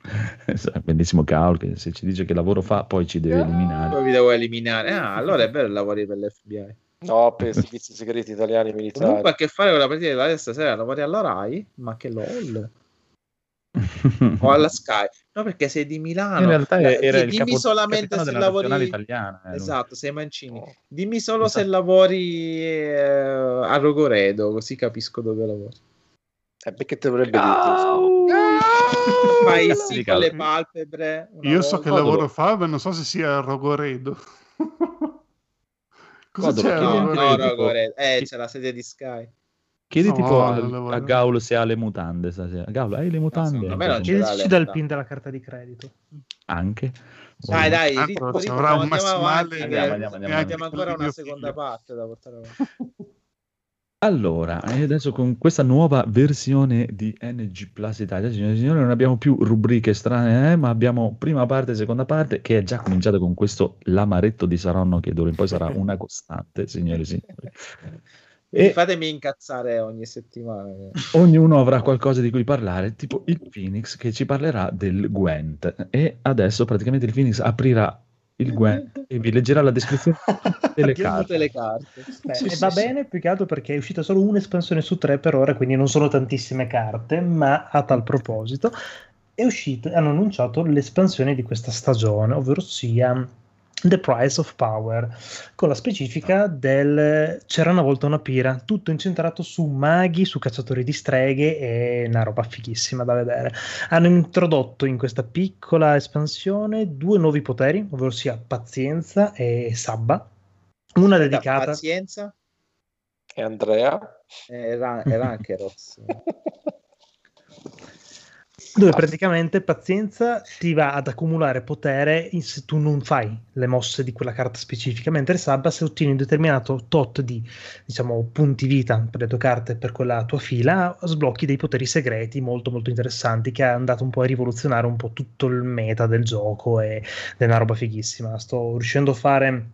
Bellissimo Gaul che se ci dice che lavoro fa, poi ci deve eliminare. Poi vi devo eliminare. Ah, allora è vero il lavori per l'FBI. No, per i servizi segreti italiani militari. Comunque a che fare con la partita della stasera, lavori alla RAI, ma che lol. o alla Sky. No, perché sei di Milano. In realtà Dai, era il dimmi capo- solamente capitano se lavori italiana. eh, lui. Esatto, sei Mancini. Oh. Dimmi solo se Esatto. lavori eh, a Rogoredo, così capisco dove lavori. Eh, perché te dovrebbe dire? Fai sì con le palpebre. Io so che lavoro fa, ma non so se sia Rogoredo. Cosa Codolo, c'è No, no, Rogoredo? Eh, c'è la sede di Sky. Chiedi No, tipo a, Gaul se ha le mutande stasera. Gaul, hai le mutande? c'è. Chiedici dal pin della carta di credito. Anche. Dai, dai, Ah, avrà un andiamo massimale Andiamo, andiamo, andiamo. abbiamo ancora una seconda figlio. parte da portare avanti. Allora, e adesso con questa nuova versione di NG Plus Italia, signore e signori, non abbiamo più rubriche strane, eh, ma abbiamo prima parte e seconda parte, che è già cominciata con questo lamaretto di Saronno, che d'ora in poi sarà una costante, signore e signori. E fatemi incazzare ogni settimana. ognuno avrà qualcosa di cui parlare, tipo il Phoenix che ci parlerà del Gwent. E adesso praticamente il Phoenix aprirà il Gwent e vi leggerà la descrizione delle Tutte carte. le carte. Beh, Sì, e sì, va sì. bene più che altro perché è uscita solo un'espansione su tre per ora, quindi non sono tantissime carte, ma a tal proposito è uscito, hanno annunciato l'espansione di questa stagione, ovvero sia The Price of Power, con la specifica del c'era una volta una pira, tutto incentrato su maghi, su cacciatori di streghe e una roba fighissima da vedere. Hanno introdotto in questa piccola espansione due nuovi poteri, ovvero sia pazienza e sabba. Una dedicata Pazienza E Andrea? era, era anche Ross. dove praticamente pazienza ti va ad accumulare potere in- se tu non fai le mosse di quella carta specifica, mentre sabba se ottieni un determinato tot di diciamo punti vita per le tue carte per quella tua fila, sblocchi dei poteri segreti molto molto interessanti che è andato un po' a rivoluzionare un po' tutto il meta del gioco e è una roba fighissima. Sto riuscendo a fare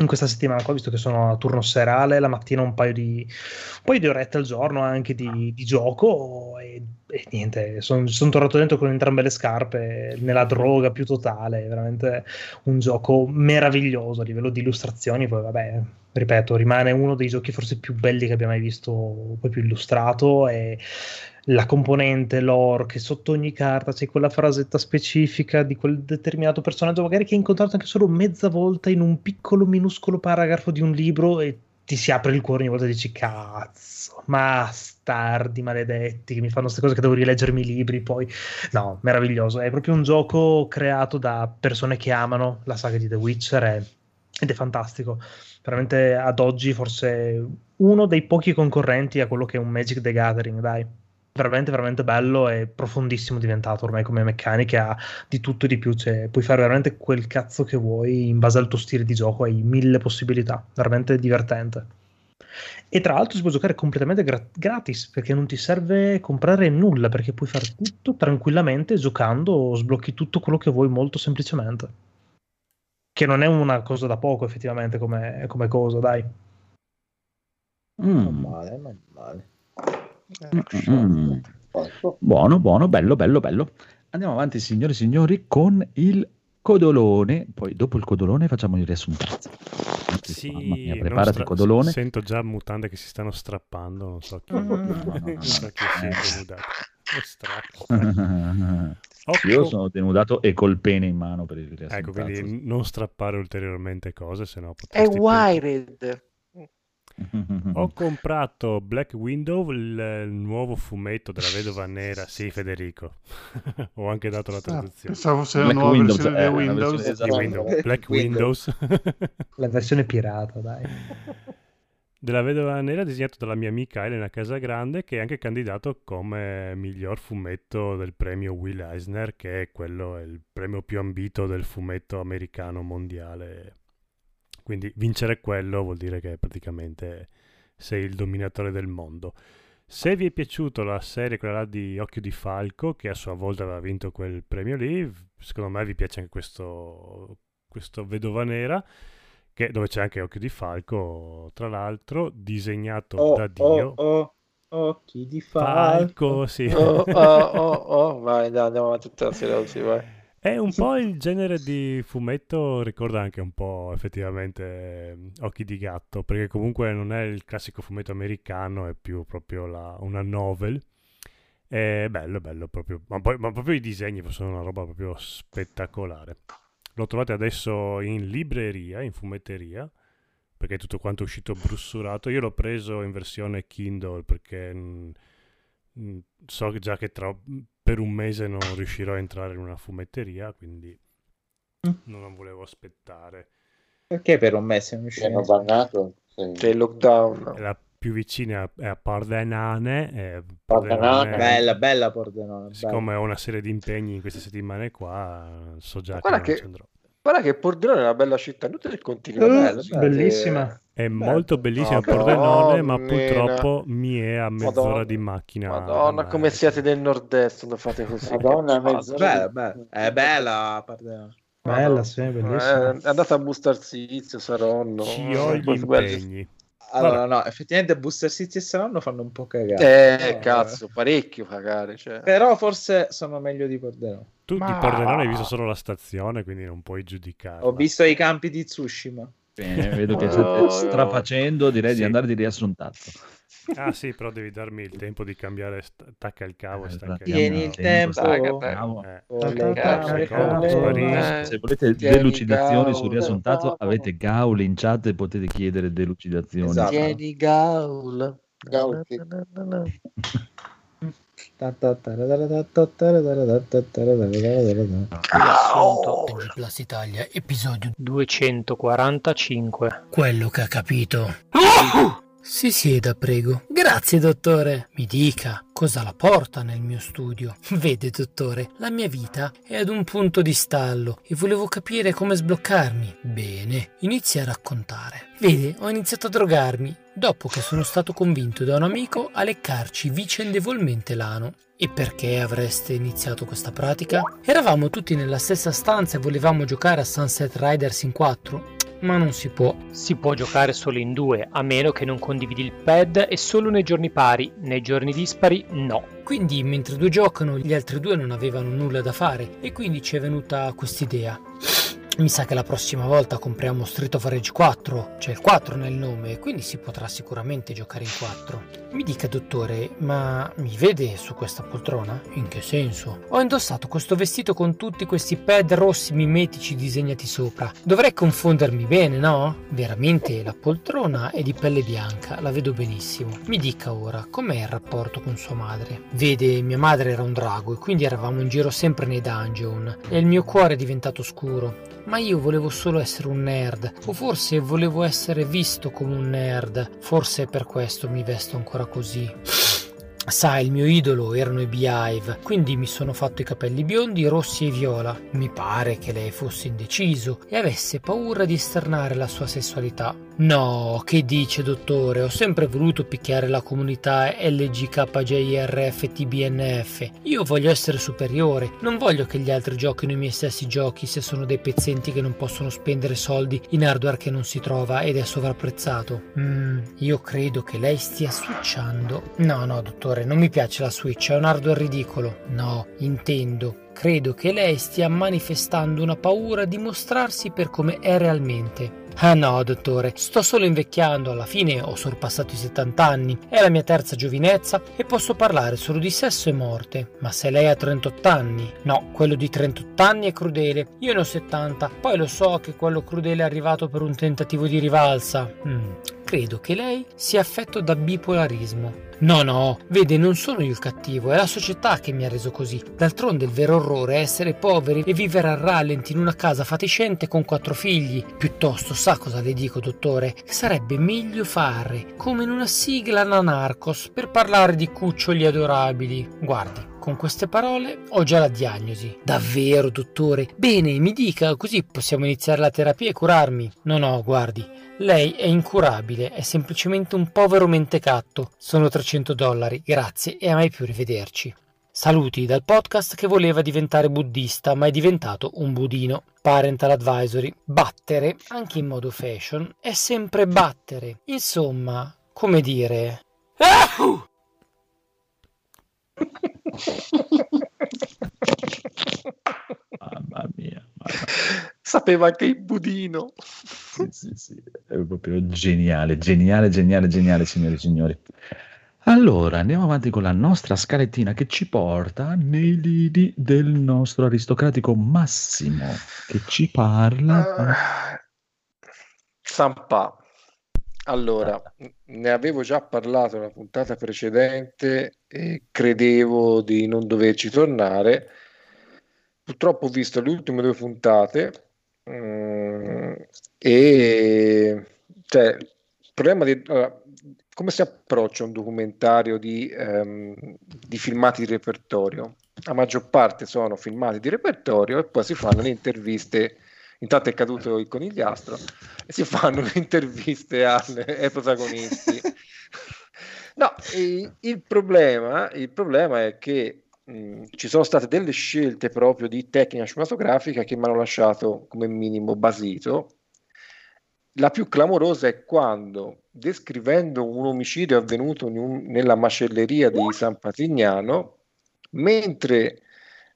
in questa settimana qua, visto che sono a turno serale, la mattina un paio di, un paio di orette al giorno anche di, di gioco e, e niente, sono tornato dentro con entrambe le scarpe nella droga più totale, veramente un gioco meraviglioso a livello di illustrazioni, poi vabbè, ripeto, rimane uno dei giochi forse più belli che abbia mai visto, poi più illustrato e la componente lore che sotto ogni carta c'è quella frasetta specifica di quel determinato personaggio magari che hai incontrato anche solo mezza volta in un piccolo minuscolo paragrafo di un libro e ti si apre il cuore ogni volta e dici cazzo bastardi maledetti che mi fanno queste cose che devo rileggermi i libri poi no meraviglioso è proprio un gioco creato da persone che amano la saga di The Witcher e- ed è fantastico veramente ad oggi forse uno dei pochi concorrenti a quello che è un Magic the Gathering dai. Veramente veramente bello e profondissimo diventato ormai come meccaniche ha di tutto e di più. Cioè, puoi fare veramente quel cazzo che vuoi in base al tuo stile di gioco hai mille possibilità. Veramente divertente. E tra l'altro si può giocare completamente gra- gratis perché non ti serve comprare nulla perché puoi fare tutto tranquillamente giocando sblocchi tutto quello che vuoi molto semplicemente che non è una cosa da poco effettivamente come, come cosa dai Non Mm, male, non male. mm. Ecco. Buono, buono, bello, bello, bello. Andiamo avanti, signore e signori, con il codolone. Poi dopo il codolone facciamo il riassuntazzo. Sì, Mamma mia, non preparati stra- codolone. Sento già mutande che si stanno strappando, non so chi, Mm. non so chi si è Occo- Io sono denudato e col pene in mano per il riassuntazzo. Ecco, quindi non strappare ulteriormente cose, sennò È potresti... pin- Wired. Ho comprato Black Window, il, il nuovo fumetto della vedova nera. Sì, Federico. Ho anche dato la Ah, traduzione. pensavo fosse la nuova Windows, versione eh, di Windows. versione esatto. Windows, Black Windows. Windows. la versione pirata dai della vedova nera disegnato dalla mia amica Elena Casagrande che è anche candidato come miglior fumetto del premio Will Eisner che è quello è il premio più ambito del fumetto americano mondiale. Quindi vincere quello vuol dire che praticamente sei il dominatore del mondo. Se vi è piaciuta la serie quella di Occhio di Falco che a sua volta aveva vinto quel premio lì secondo me vi piace anche questo, questo vedova nera che- dove c'è anche Occhio di Falco, tra l'altro, disegnato Oh, da Dio. oh, oh, occhi di falco. Falco, sì. Oh, oh, oh, oh, vai, dai, andiamo avanti tutta la serie oggi, vai. È un po' il genere di fumetto, ricorda anche un po' effettivamente eh, Occhi di gatto, perché comunque non è il classico fumetto americano, è più proprio la- una novel. È bello, bello proprio. Ma, poi, ma proprio i disegni sono una roba proprio spettacolare. Lo trovate adesso in libreria, in fumetteria, perché tutto quanto è uscito brussurato. Io l'ho preso in versione Kindle perché mh, mh, so già che tra, per un mese non riuscirò a entrare in una fumetteria, quindi non volevo aspettare. Perché per un mese non Che hanno bannato. sì. C'è il lockdown. La più vicina è a Pordenone. e Pordenone. Bella, bella Pordenone. bella. Siccome ho una serie di impegni in queste settimane qua, so già che Guarda non che- ci andrò. Guarda che Pordenone è una bella città, inutile che continua. Eh, bella, bella. Bellissima. È molto bellissima Madonna, Pordenone, ma purtroppo mi è a mezz'ora Madonna. di macchina. Madonna, come me. siete del nord-est quando fate così. Madonna, Che mezz'ora Bella, bella. È bella Pordenone. Bella, sì, Eh, bellissima. è andata a Bustarsizio, Saronno. Ci ho gli Poi- guarda- Allora, no, effettivamente Booster City e Saronno fanno un po' cagare. Eh, No, cazzo, parecchio cagare. Cioè. Però forse sono meglio di Pordenone. Tu di Ma- Pordenone hai visto solo la stazione, quindi non puoi giudicare. Ho visto i campi di Tsushima. Bene, vedo che Oh, state no. strafacendo, direi Sì. di andare di riassuntato. Ah sì, però devi darmi il tempo di cambiare st- tacca il cavo e stacca il Tieni il tempo. tempo. Eh, le- sparisce. Eh, Se volete Tieni delucidazioni su Gaul. riassuntato, avete Gaul in chat e potete chiedere delucidazioni. Esatto. Tieni Gaul. Gaul, NG Plus Italia, episodio 245. Quello che ha capito. Si sieda, prego. Grazie, dottore. Mi dica, cosa la porta nel mio studio? Vede, dottore, la mia vita è ad un punto di stallo e volevo capire come sbloccarmi. Bene, inizia a raccontare. Vede, ho iniziato a drogarmi dopo che sono stato convinto da un amico a leccarci vicendevolmente l'ano. E perché avreste iniziato questa pratica? Eravamo tutti nella stessa stanza e volevamo giocare a Sunset Riders in 4, ma non si può. Si può giocare solo in due, a meno che non condividi il pad e solo nei giorni pari, nei giorni dispari no. Quindi mentre due giocano gli altri due non avevano nulla da fare e quindi ci è venuta quest'idea. Mi sa che la prossima volta compriamo Street of Rage 4, c'è il 4 nel nome, quindi si potrà sicuramente giocare in 4. Mi dica dottore, ma mi vede su questa poltrona? In che senso? Ho indossato questo vestito con tutti questi pad rossi mimetici disegnati sopra. Dovrei confondermi bene, no? Veramente la poltrona è di pelle bianca, la vedo benissimo. Mi dica ora, com'è il rapporto con sua madre? Vede, mia madre era un drago e quindi eravamo in giro sempre nei dungeon e il mio cuore è diventato scuro. Ma io volevo solo essere un nerd, o forse volevo essere visto come un nerd, forse per questo mi vesto ancora così. Sai, il mio idolo erano i Beehive, quindi mi sono fatto i capelli biondi, rossi e viola. Mi pare che lei fosse indeciso e avesse paura di esternare la sua sessualità. No, che dice dottore, ho sempre voluto picchiare la comunità LGKJRFTBNF. Io voglio essere superiore, non voglio che gli altri giochino i miei stessi giochi se sono dei pezzenti che non possono spendere soldi in hardware che non si trova ed è sovrapprezzato. Mm, io credo che lei stia switchando. No, no, dottore, non mi piace la Switch, è un hardware ridicolo. No, intendo. Credo che lei stia manifestando una paura di mostrarsi per come è realmente. Ah no, dottore, sto solo invecchiando, alla fine ho sorpassato i 70 anni, è la mia terza giovinezza e posso parlare solo di sesso e morte. Ma se lei ha 38 anni, no, quello di 38 anni è crudele, io ne ho 70, poi lo so che quello crudele è arrivato per un tentativo di rivalsa. Mm, credo che lei sia affetto da bipolarismo. No, no, vede, non sono io il cattivo, è la società che mi ha reso così. D'altronde il vero orrore è essere poveri e vivere a rallenti in una casa fatiscente con quattro figli. Piuttosto, sa cosa le dico, dottore? Sarebbe meglio fare, come in una sigla Nanarcos, per parlare di cuccioli adorabili. Guardi, con queste parole ho già la diagnosi. Davvero, dottore? Bene, mi dica, così possiamo iniziare la terapia e curarmi. No, no, guardi, lei è incurabile, è semplicemente un povero mentecatto. Sono 300 dollari, grazie e a mai più rivederci. Saluti dal podcast che voleva diventare buddista, ma è diventato un budino. Parental advisory. Battere, anche in modo fashion, è sempre battere. Insomma, come dire... Ah! Mamma mia, mamma Sapeva anche il budino. Sì, sì, sì, è proprio geniale, geniale, geniale, geniale, signori e signori. Allora, andiamo avanti con la nostra scalettina che ci porta nei lidi del nostro aristocratico Massimo, che ci parla. Ah, Sampa. Allora, ne avevo già parlato nella puntata precedente e credevo di non doverci tornare. Purtroppo ho visto le ultime due puntate mm, e cioè, il problema di allora, come si approccia un documentario di, ehm, di filmati di repertorio? La maggior parte sono filmati di repertorio e poi si fanno le interviste intanto è caduto il conigliastro e si fanno le interviste alle, ai protagonisti. No, il, problema, il problema è che mh, ci sono state delle scelte proprio di tecnica cinematografica che mi hanno lasciato come minimo basito. La più clamorosa è quando, descrivendo un omicidio avvenuto un- nella macelleria di San Patignano, mentre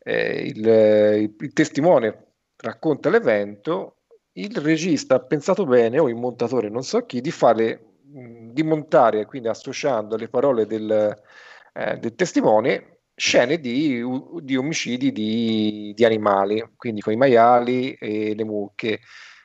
eh, il, il- il testimone racconta l'evento, il regista ha pensato bene, o il montatore, non so chi, di fare mh, di montare, quindi associando le parole del, eh, del testimone, scene di, di omicidi di, di animali, quindi con i maiali e le mucche.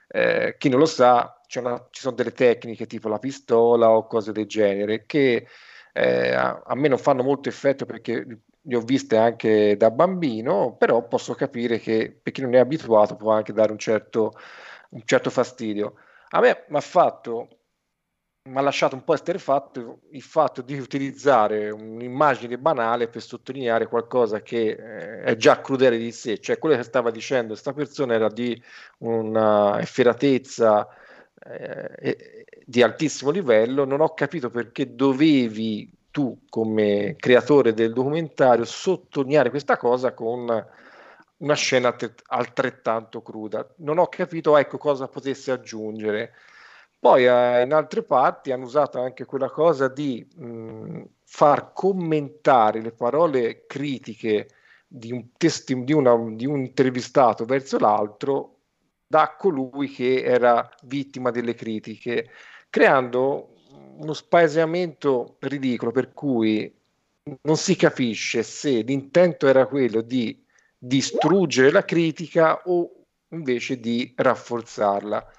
Eh, chi non lo sa, una- ci sono delle tecniche tipo la pistola o cose del genere che eh, a, a me non fanno molto effetto perché le ho viste anche da bambino, però posso capire che per chi non è abituato può anche dare un certo, un certo fastidio. A me mi ha fatto, mi ha lasciato un po' esterrefatto il fatto di utilizzare un'immagine banale per sottolineare qualcosa che eh, è già crudele di sé, cioè quello che stava dicendo questa persona era di una efferatezza eh, di altissimo livello, non ho capito perché dovevi tu come creatore del documentario sottolineare questa cosa con una scena altrettanto cruda. Non ho capito ecco cosa potesse aggiungere. Poi eh, in altre parti hanno usato anche quella cosa di mh, far commentare le parole critiche di un, testi- di una- di un intervistato verso l'altro da colui che era vittima delle critiche, creando uno spaesamento ridicolo per cui non si capisce se l'intento era quello di distruggere la critica o invece di rafforzarla.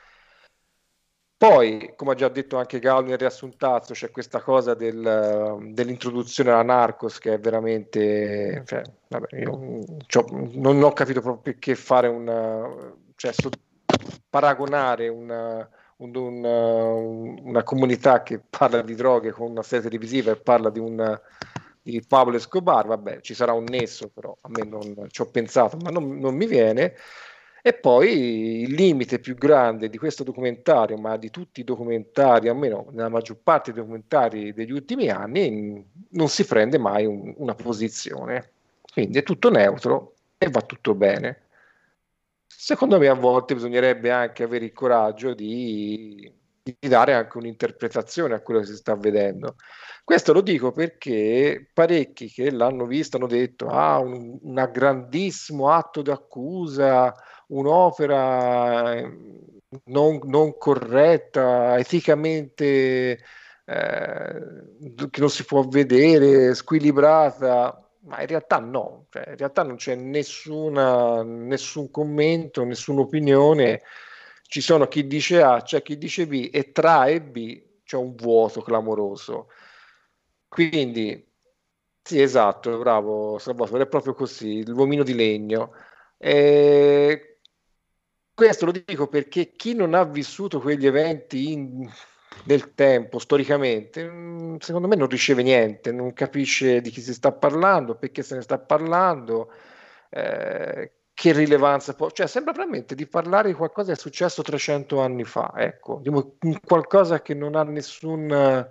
Poi, come ha già detto anche Gallo nel riassuntazzo, c'è questa cosa del- dell'introduzione alla Narcos che è veramente... Cioè, vabbè, non ho capito proprio perché fare una... cioè, paragonare una, un- un- un- una comunità che parla di droghe con una serie televisiva e parla di, un, di Pablo Escobar, vabbè, ci sarà un nesso, però a me non ci ho pensato, ma non, non mi viene. E poi il limite più grande di questo documentario, ma di tutti i documentari, almeno nella maggior parte dei documentari degli ultimi anni, non si prende mai un- una posizione. Quindi è tutto neutro e va tutto bene. Secondo me a volte bisognerebbe anche avere il coraggio di, di dare anche un'interpretazione a quello che si sta vedendo. Questo lo dico perché parecchi che l'hanno visto hanno detto ah, un, un grandissimo atto d'accusa, un'opera eh, non, non corretta, eticamente eh, che non si può vedere, squilibrata, ma in realtà no, cioè, in realtà non c'è nessuna, nessun commento, nessuna opinione, ci sono chi dice A, c'è chi dice B e tra A e B c'è un vuoto clamoroso. Quindi, sì, esatto, bravo Salvatore, è proprio così, l'uomino di legno. E questo lo dico perché chi non ha vissuto quegli eventi in- nel tempo, storicamente, mh, secondo me non riceve niente, non capisce di chi si sta parlando, perché se ne sta parlando, eh, che rilevanza può... Cioè, sembra veramente di parlare di qualcosa che è successo 300 anni fa, ecco, di qualcosa che non ha nessun,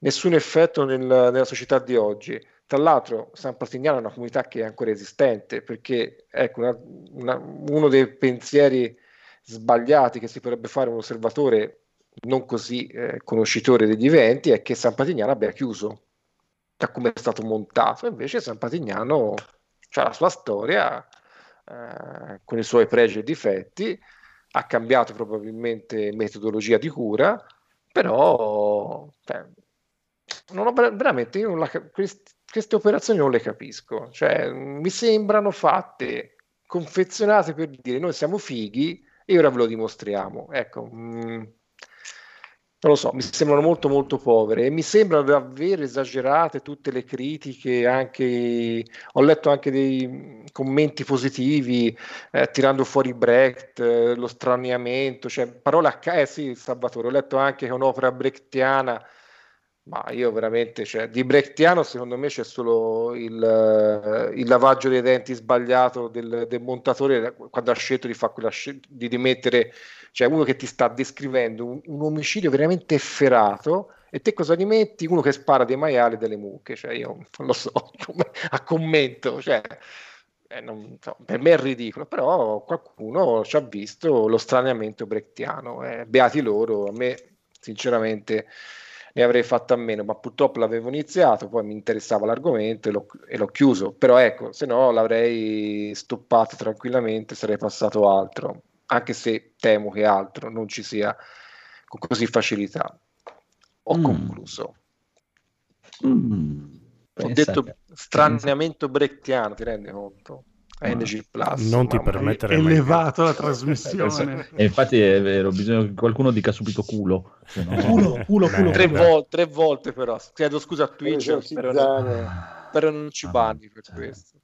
nessun effetto nel- nella società di oggi. Tra l'altro, San Partignano è una comunità che è ancora esistente, perché ecco, una- una- uno dei pensieri sbagliati che si potrebbe fare un osservatore non così eh, conoscitore degli eventi è che San Patignano abbia chiuso da come è stato montato. Invece San Patignano ha la sua storia eh, con i suoi pregi e difetti, ha cambiato probabilmente metodologia di cura, però cioè, non ho ver- veramente io non la quest- queste operazioni non le capisco. Cioè, mi sembrano fatte, confezionate per dire noi siamo fighi e ora ve lo dimostriamo. Ecco, mm, non lo so, mi sembrano molto molto povere e mi sembra davvero esagerate tutte le critiche, anche ho letto anche dei mm, commenti positivi eh, tirando fuori Brecht, eh, lo straniamento, cioè parole a ca- eh sì, Salvatore, ho letto anche che è un'opera brechtiana, ma io veramente, cioè, di brechtiano secondo me c'è solo il, eh, il lavaggio dei denti sbagliato del, del montatore quando ha scelto di, fare quella scel- di dimettere cioè uno che ti sta descrivendo un, un omicidio veramente efferato e te cosa gli metti? Uno che spara dei maiali e delle mucche, cioè io non lo so, a commento, cioè, eh, non so, per me è ridicolo, però qualcuno ci ha visto lo straniamento brechtiano, eh, beati loro, a me sinceramente ne avrei fatto a meno, ma purtroppo l'avevo iniziato, poi mi interessava l'argomento e l'ho, e l'ho chiuso, però ecco, se no l'avrei stoppato tranquillamente, sarei passato altro anche se temo che altro non ci sia con così facilità. Ho Mm. concluso. Mm. Ho detto straniamento brechtiano, ti rendi conto? NG Plus. Non ti permettere mai. elevato la Eh, trasmissione. E infatti è vero, bisogna che qualcuno dica subito culo. no- Culo, culo, culo. Tre, vol- tre volte però. Chiedo scusa a Twitch, Esorcizzare. però, però non ci banni per questo.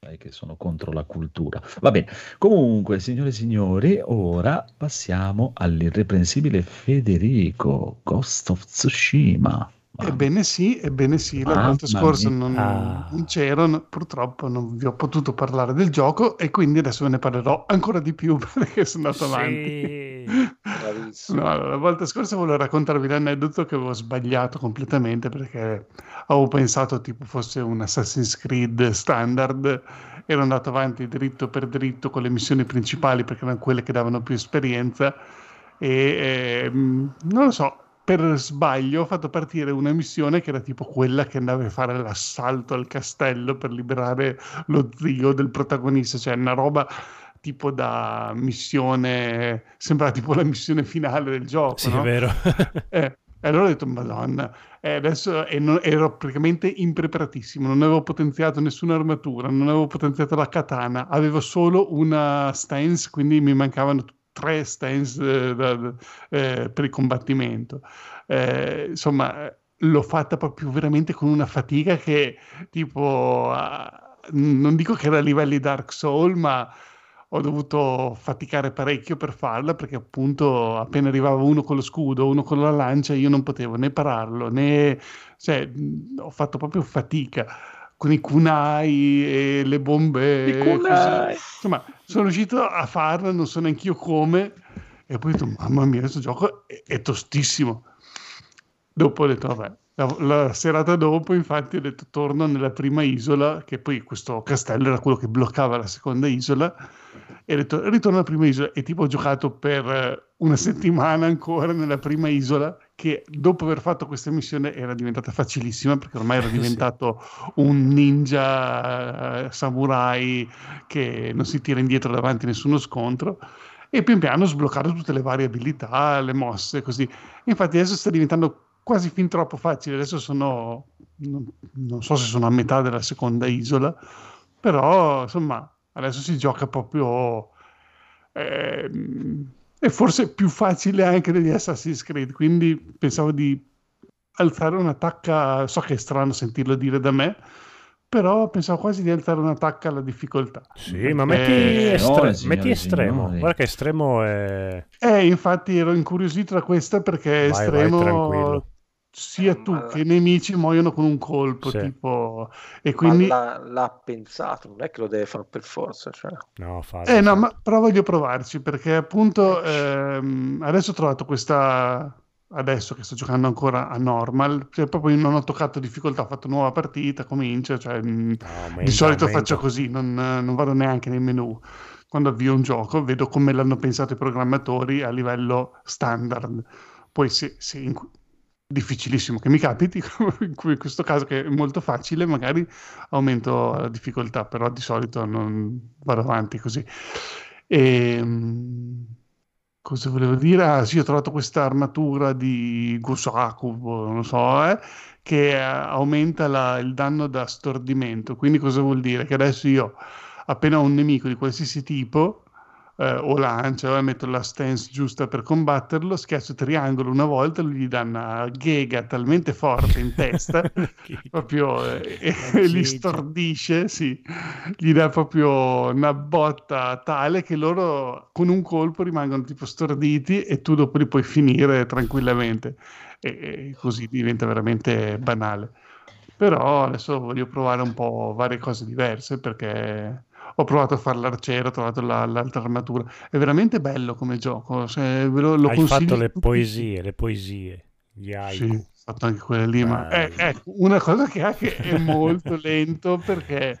Sai che sono contro la cultura. Va bene. Comunque, signore e signori, ora passiamo all'irreprensibile Federico Ghost of Tsushima. Ebbene sì, ebbene sì, la Mamma volta scorsa non, Ah. non c'ero, no- purtroppo non vi ho potuto parlare del gioco e quindi adesso ve ne parlerò ancora di più perché sono andato avanti. Sì. Bravissimo. No, la volta scorsa volevo raccontarvi l'aneddoto che avevo sbagliato completamente perché avevo pensato tipo fosse un Assassin's Creed standard, ero andato avanti dritto per dritto con le missioni principali perché erano quelle che davano più esperienza e ehm, non lo so, per sbaglio ho fatto partire una missione che era tipo quella che andava a fare l'assalto al castello per liberare lo zio del protagonista, cioè una roba tipo da missione, sembra tipo la missione finale del gioco, Sì, no? è vero. Eh, e allora ho detto, Madonna, e adesso e non- ero praticamente impreparatissimo, non avevo potenziato nessuna armatura, non avevo potenziato la katana, avevo solo una stance, quindi mi mancavano t- tre stance eh, da- eh, per il combattimento. Eh, insomma, l'ho fatta proprio veramente con una fatica che tipo, non dico che era a livelli Dark Soul, ma ho dovuto faticare parecchio per farla perché appunto appena arrivava uno con lo scudo, uno con la lancia, io non potevo né pararlo né... cioè ho fatto proprio fatica con i kunai e le bombe. Kunai. Insomma, sono riuscito a farla, non so neanche io come e poi ho detto mamma mia, questo gioco è, è tostissimo. Dopo ho detto vabbè, la, la serata dopo infatti ho detto torno nella prima isola, che poi questo castello era quello che bloccava la seconda isola e ho detto ritorno alla prima isola e tipo ho giocato per eh, una settimana ancora nella prima isola che dopo aver fatto questa missione era diventata facilissima perché ormai ero Sì. diventato un ninja eh, samurai che non si tira indietro davanti a nessuno scontro e pian piano sbloccato tutte le varie abilità, le mosse così. Infatti adesso sta diventando quasi fin troppo facile, adesso sono non, non so se sono a metà della seconda isola, però insomma adesso si gioca proprio ehm, è forse più facile anche degli Assassin's Creed, quindi pensavo di alzare un'attacca, so che è strano sentirlo dire da me, però pensavo quasi di alzare un'attacca alla difficoltà. Sì, ma Eh, metti, signore, estre- signore, metti estremo. signori. Guarda che estremo è... Eh, infatti ero incuriosito da questa perché Vai, vai, estremo tranquillo. Sia tu Ma- che i nemici muoiono con un colpo, Sì. tipo e quindi Ma l'ha, l'ha pensato, non è che lo deve fare per forza. Cioè. No, fa... Eh no, ma però voglio provarci perché appunto ehm, adesso ho trovato questa adesso che sto giocando ancora a normal, cioè proprio non ho toccato difficoltà, ho fatto nuova partita, comincia, cioè mh, No, di solito aumenta. faccio così, non, non vado neanche nei menu. Quando avvio un gioco vedo come l'hanno pensato i programmatori a livello standard. Poi se, se in, difficilissimo che mi capiti, in questo caso che è molto facile, magari aumento la difficoltà, però di solito non vado avanti così. E, cosa volevo dire? Ah, sì, ho trovato questa armatura di Gosaku, boh, non so, eh, che eh, aumenta la- il danno da stordimento. Quindi cosa vuol dire? Che adesso io appena ho un nemico di qualsiasi tipo, eh, o lancia, o metto la stance giusta per combatterlo, schiaccio triangolo una volta, lui gli dà una ghega talmente forte in testa, proprio eh, e li stordisce, sì, gli dà proprio una botta tale che loro con un colpo rimangono tipo storditi e tu dopo li puoi finire tranquillamente. E, e così diventa veramente banale. Però adesso voglio provare un po' varie cose diverse perché ho provato a fare l'arciere, ho trovato la- l'altra armatura. È veramente bello come gioco. se ve lo, lo Hai consiglio fatto le poesie, le poesie, gli haiku. Sì, ho fatto anche quelle lì, ma Bello. eh, ecco, una cosa che ha che è molto lento perché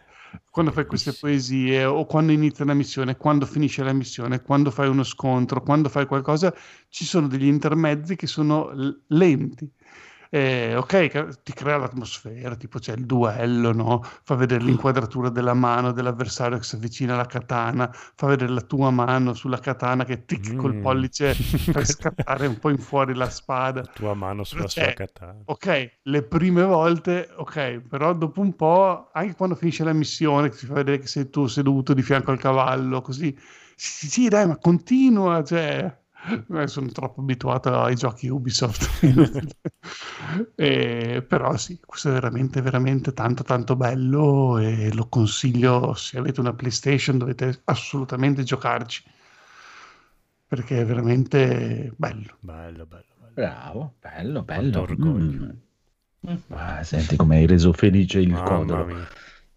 quando fai queste poesie o quando inizia una missione, quando finisce la missione, quando fai uno scontro, quando fai qualcosa, ci sono degli intermezzi che sono lenti. Eh, ok, ti crea l'atmosfera, tipo c'è il duello, no? Fa vedere l'inquadratura della mano dell'avversario che si avvicina alla katana, fa vedere la tua mano sulla katana che tic col Mm. pollice fai scattare un po' in fuori la spada. Tua mano sulla Cioè, sua katana. Ok, le prime volte, ok, però dopo un po', anche quando finisce la missione, che ti fa vedere che sei tu seduto di fianco al cavallo, così, sì, sì, dai, ma continua, cioè, sono troppo abituato ai giochi Ubisoft, Eh, però sì, questo è veramente, veramente tanto, tanto bello e lo consiglio, se avete una PlayStation dovete assolutamente giocarci, perché è veramente bello. Bello, bello, bello. Bravo, bello, Quanto bello. orgoglio. Mm. Ah, senti come hai reso felice il Mamma codolo. mia.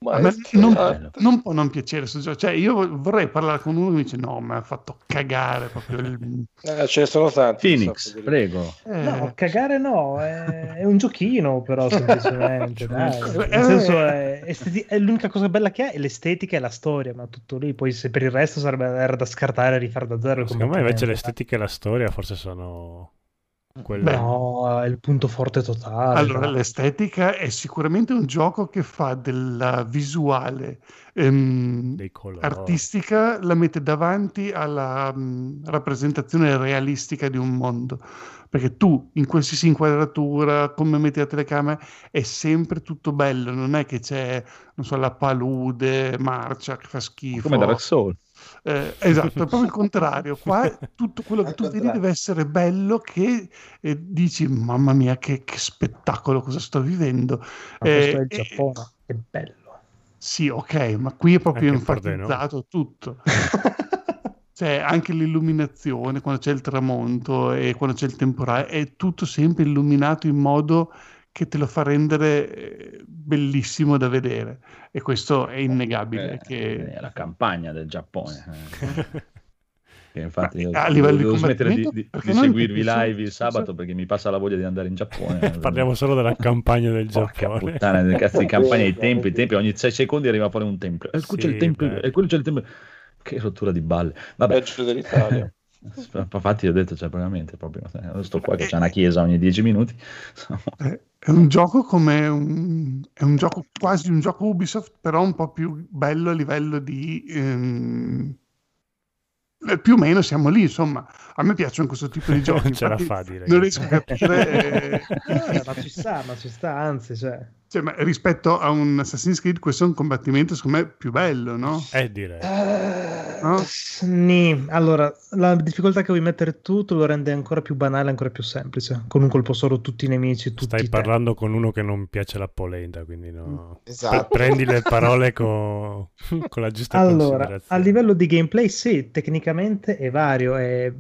Ma A me è- non, non può non piacere. Cioè, io vorrei parlare con uno che mi dice: No, mi ha fatto cagare proprio il. eh, ce ne sono tanti. Phoenix, so, prego. Eh, No, cagare no, è, è un giochino però semplicemente. Eh, Nel senso è, esteti- è l'unica cosa bella che ha è l'estetica e la storia, ma tutto lì, poi se per il resto sarebbe era da scartare e rifare da zero. Secondo me invece l'estetica e la storia forse sono quelle... Beh, No, è il punto forte totale. Allora, dai. l'estetica è sicuramente un gioco che fa della visuale ehm, artistica, la mette davanti alla mm, rappresentazione realistica di un mondo. Perché tu, in qualsiasi inquadratura, come metti la telecamera, è sempre tutto bello. Non è che c'è, non so, la palude, marcia che fa schifo. Come Dark Souls. Eh, esatto, è proprio il contrario. Qua tutto quello che tu vedi deve essere bello che eh, dici, mamma mia, che, che spettacolo, cosa sto vivendo. Ma questo Eh, è il eh, Giappone, è bello. sì, ok, ma qui è proprio Anche enfatizzato tutto. Cioè, anche l'illuminazione, quando c'è il tramonto e quando c'è il temporale, è tutto sempre illuminato in modo che te lo fa rendere eh, bellissimo da vedere. E questo è innegabile. Eh, che... È la campagna del Giappone. eh. Che infatti io a livello di devo smettere di, combattimento, di- di noi seguirvi live il sabato perché mi passa la voglia di andare in Giappone. Parliamo solo della campagna del Giappone. puttana, le cazzo di campagna i Bene, tempi, tempi, ogni 6 secondi arriva fuori un tempio. E qui c'è Sì, il tempio, e quello c'è il tempio. Che rottura di balle. Vabbè, Peggio dell'Italia. infatti ho detto, cioè, veramente, proprio, eh, sto qua che c'è una chiesa ogni 10 minuti. È un gioco come un, è un gioco quasi un gioco Ubisoft, però un po' più bello a livello di ehm, eh, più o meno siamo lì, insomma. A me piacciono questo tipo di giochi. Ce la fa, direi. Non riesco a capire Eh, ma ci sta, ma ci sta, anzi, cioè. Cioè, ma rispetto a un Assassin's Creed, questo è un combattimento secondo me più bello, no? Eh, direi. No? Nì. Allora, la difficoltà che vuoi mettere tu te lo rende ancora più banale, ancora più semplice. Con un colpo solo tutti i nemici, tutti Stai te. parlando con uno che non piace la polenta, quindi no. Esatto. Pre- prendi le parole con, con la giusta Allora, a livello di gameplay, sì, tecnicamente è vario, è,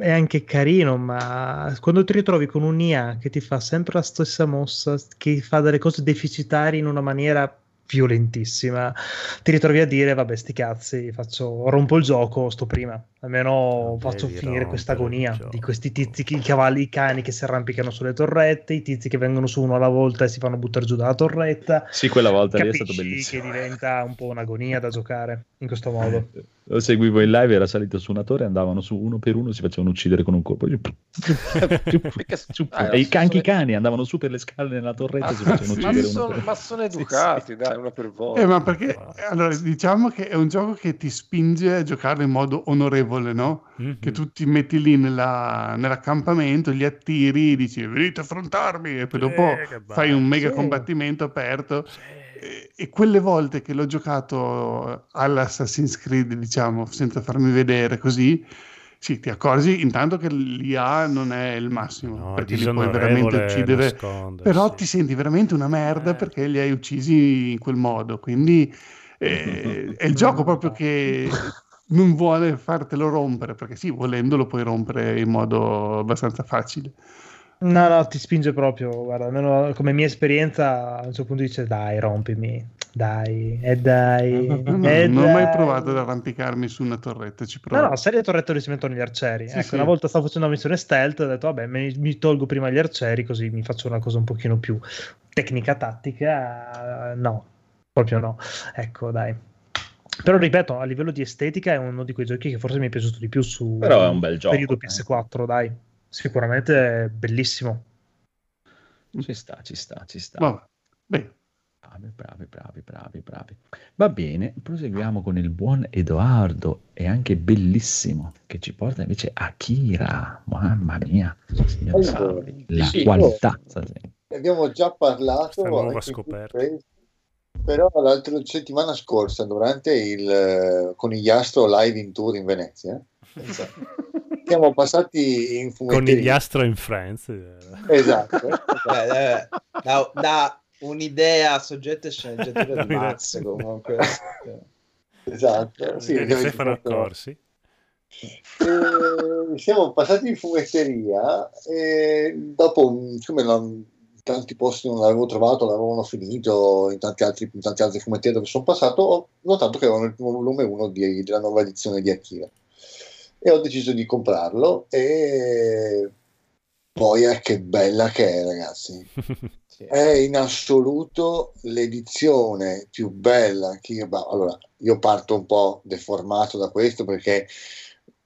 è anche carino, ma quando ti ritrovi con un'IA che ti fa sempre la stessa mossa, che fa delle cose deficitarie in una maniera violentissima, ti ritrovi a dire, vabbè, sti cazzi, faccio, rompo il gioco, sto prima, almeno faccio finire questa agonia di questi tizi, che- i cavalli, i cani che si arrampicano sulle torrette, i tizi che vengono su uno alla volta e si fanno buttare giù dalla torretta. Sì, quella volta lì è Capisci stato che bellissimo. diventa un po' un'agonia da giocare in questo modo. Lo seguivo in live, era salito su una torre, andavano su uno per uno, si facevano uccidere con un colpo. Ah, e i canchi sono- cani andavano su per le scale nella torretta e si Ma, facevano uccidere uno sono, per ma sono Sì, educati, dai, una per volta. Eh, ma perché allora diciamo che è un gioco che ti spinge a giocarlo in modo onorevole amichevole, no? Mhm. Che tu ti metti lì nella- nell'accampamento, li attiri, dici venite a affrontarmi e poi dopo Eh, fai un mega Sì. combattimento aperto. Sì. E, e quelle volte che l'ho giocato all'Assassin's Creed, diciamo, senza farmi vedere così, sì, ti accorgi intanto che l'IA non è il massimo, No, perché li puoi veramente uccidere, però ti senti veramente una merda Eh. perché li hai uccisi in quel modo, quindi eh, è il gioco proprio che non vuole fartelo rompere, perché sì, volendo lo puoi rompere in modo abbastanza facile. No, no, ti spinge proprio, guarda, almeno come mia esperienza a un certo punto dice dai, rompimi, dai, e dai, No, e non ho mai dai." provato ad arrampicarmi su una torretta, ci No, provo. no, serie torrette si mettono gli arcieri. Sì, ecco, sì. una volta stavo facendo una missione stealth, ho detto, vabbè, me- mi tolgo prima gli arcieri, così mi faccio una cosa un pochino più tecnica, tattica. No, proprio no. Ecco, dai. Però ripeto, a livello di estetica è uno di quei giochi che forse mi è piaciuto di più su Però è un bel gioco, periodo eh. PS4, dai. Sicuramente è bellissimo. Ci sta, ci sta, ci sta. Vabbè, bene. Bravi, bravi, bravi, bravi, bravi. Va bene, proseguiamo con il buon Edoardo e anche bellissimo che ci porta invece Akira. Mamma mia, signori Allora, santi, la sì, qualità. stasera. abbiamo già parlato Questa nuova scoperta. Però l'altra settimana scorsa durante il eh, conigliastro live in tour in Venezia siamo passati in Con fumetteria gli Astro in France. eh. esatto Eh, eh, da, da un'idea soggetto e sceneggiatura di Max comunque. esatto sì, Di Stefano Accorsi. E siamo passati in fumetteria e dopo, siccome non- tanti posti non l'avevo trovato, l'avevano finito, in tanti altri, in tanti altri fumetterie dove sono passato, ho notato che avevano il primo volume 1 di- della nuova edizione di Akira. E ho deciso di comprarlo e poi è che bella che è, ragazzi. È in assoluto l'edizione più bella che io... Allora, io parto un po' deformato da questo perché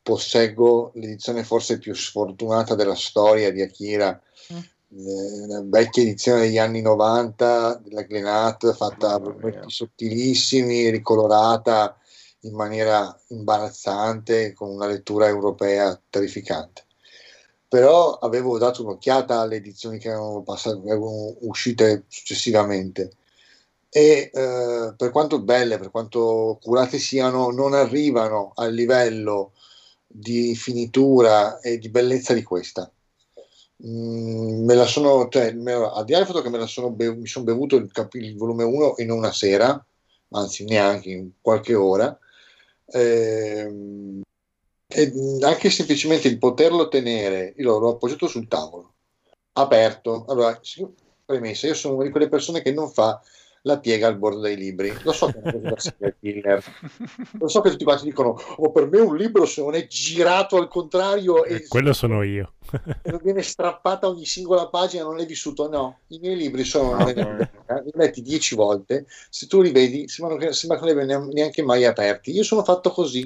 posseggo l'edizione forse più sfortunata della storia di Akira, eh, una vecchia edizione degli anni 90 della Glenat fatta a sottilissimi, ricolorata in maniera imbarazzante, con una lettura europea terrificante. Però avevo dato un'occhiata alle edizioni che erano, passate, erano uscite successivamente e eh, per quanto belle, per quanto curate siano, non arrivano al livello di finitura e di bellezza di questa. Mm, me la sono, cioè, me al di là del fatto che me la sono be- mi sono bevuto il, cap- il volume 1 in una sera, anzi neanche in qualche ora, ehm, e mm, anche semplicemente il poterlo tenere, io l'ho appoggiato sul tavolo, aperto. Allora, premessa, io sono una di quelle persone che non fa la piega al bordo dei libri. Lo so che è una cosa da killer. Lo so che tutti quanti dicono, oh, per me un libro se non è girato al contrario e Eh, quello sono io. non viene strappata ogni singola pagina, non l'hai vissuto. No, i miei libri sono No, nella no. biblioteca, li metti dieci volte, se tu li vedi sembra che, sembra che non li abbia neanche mai aperti. Io sono fatto così.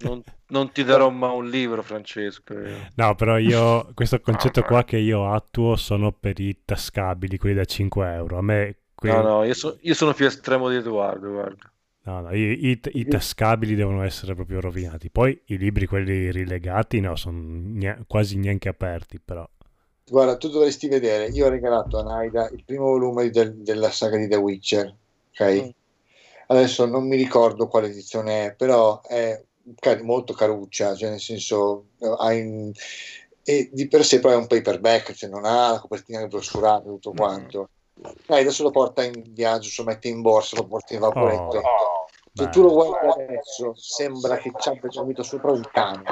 Non, non ti darò mai un libro, Francesco. io. No, però io questo concetto qua che io attuo sono per i tascabili, quelli da 5 euro. A me que- No, no, io, so- io sono più estremo di Edoardo, guarda. no, no, i, i- i tascabili devono essere proprio rovinati. Poi i libri, quelli rilegati, no, sono quasi neanche aperti, però. Guarda, tu dovresti vedere. Io ho regalato a Naida il primo volume del- della saga di The Witcher. Ok, Mm. adesso non mi ricordo quale edizione è, però è car- molto caruccia, cioè nel senso, ha in- e di per sé poi è un paperback, cioè non ha la copertina brossurata, tutto Mm. quanto. Dai, adesso lo porta in viaggio, lo mette in borsa, lo porta in vaporetto. Oh, Se tu lo guardi adesso, sembra che ci abbia dormito sopra un cane.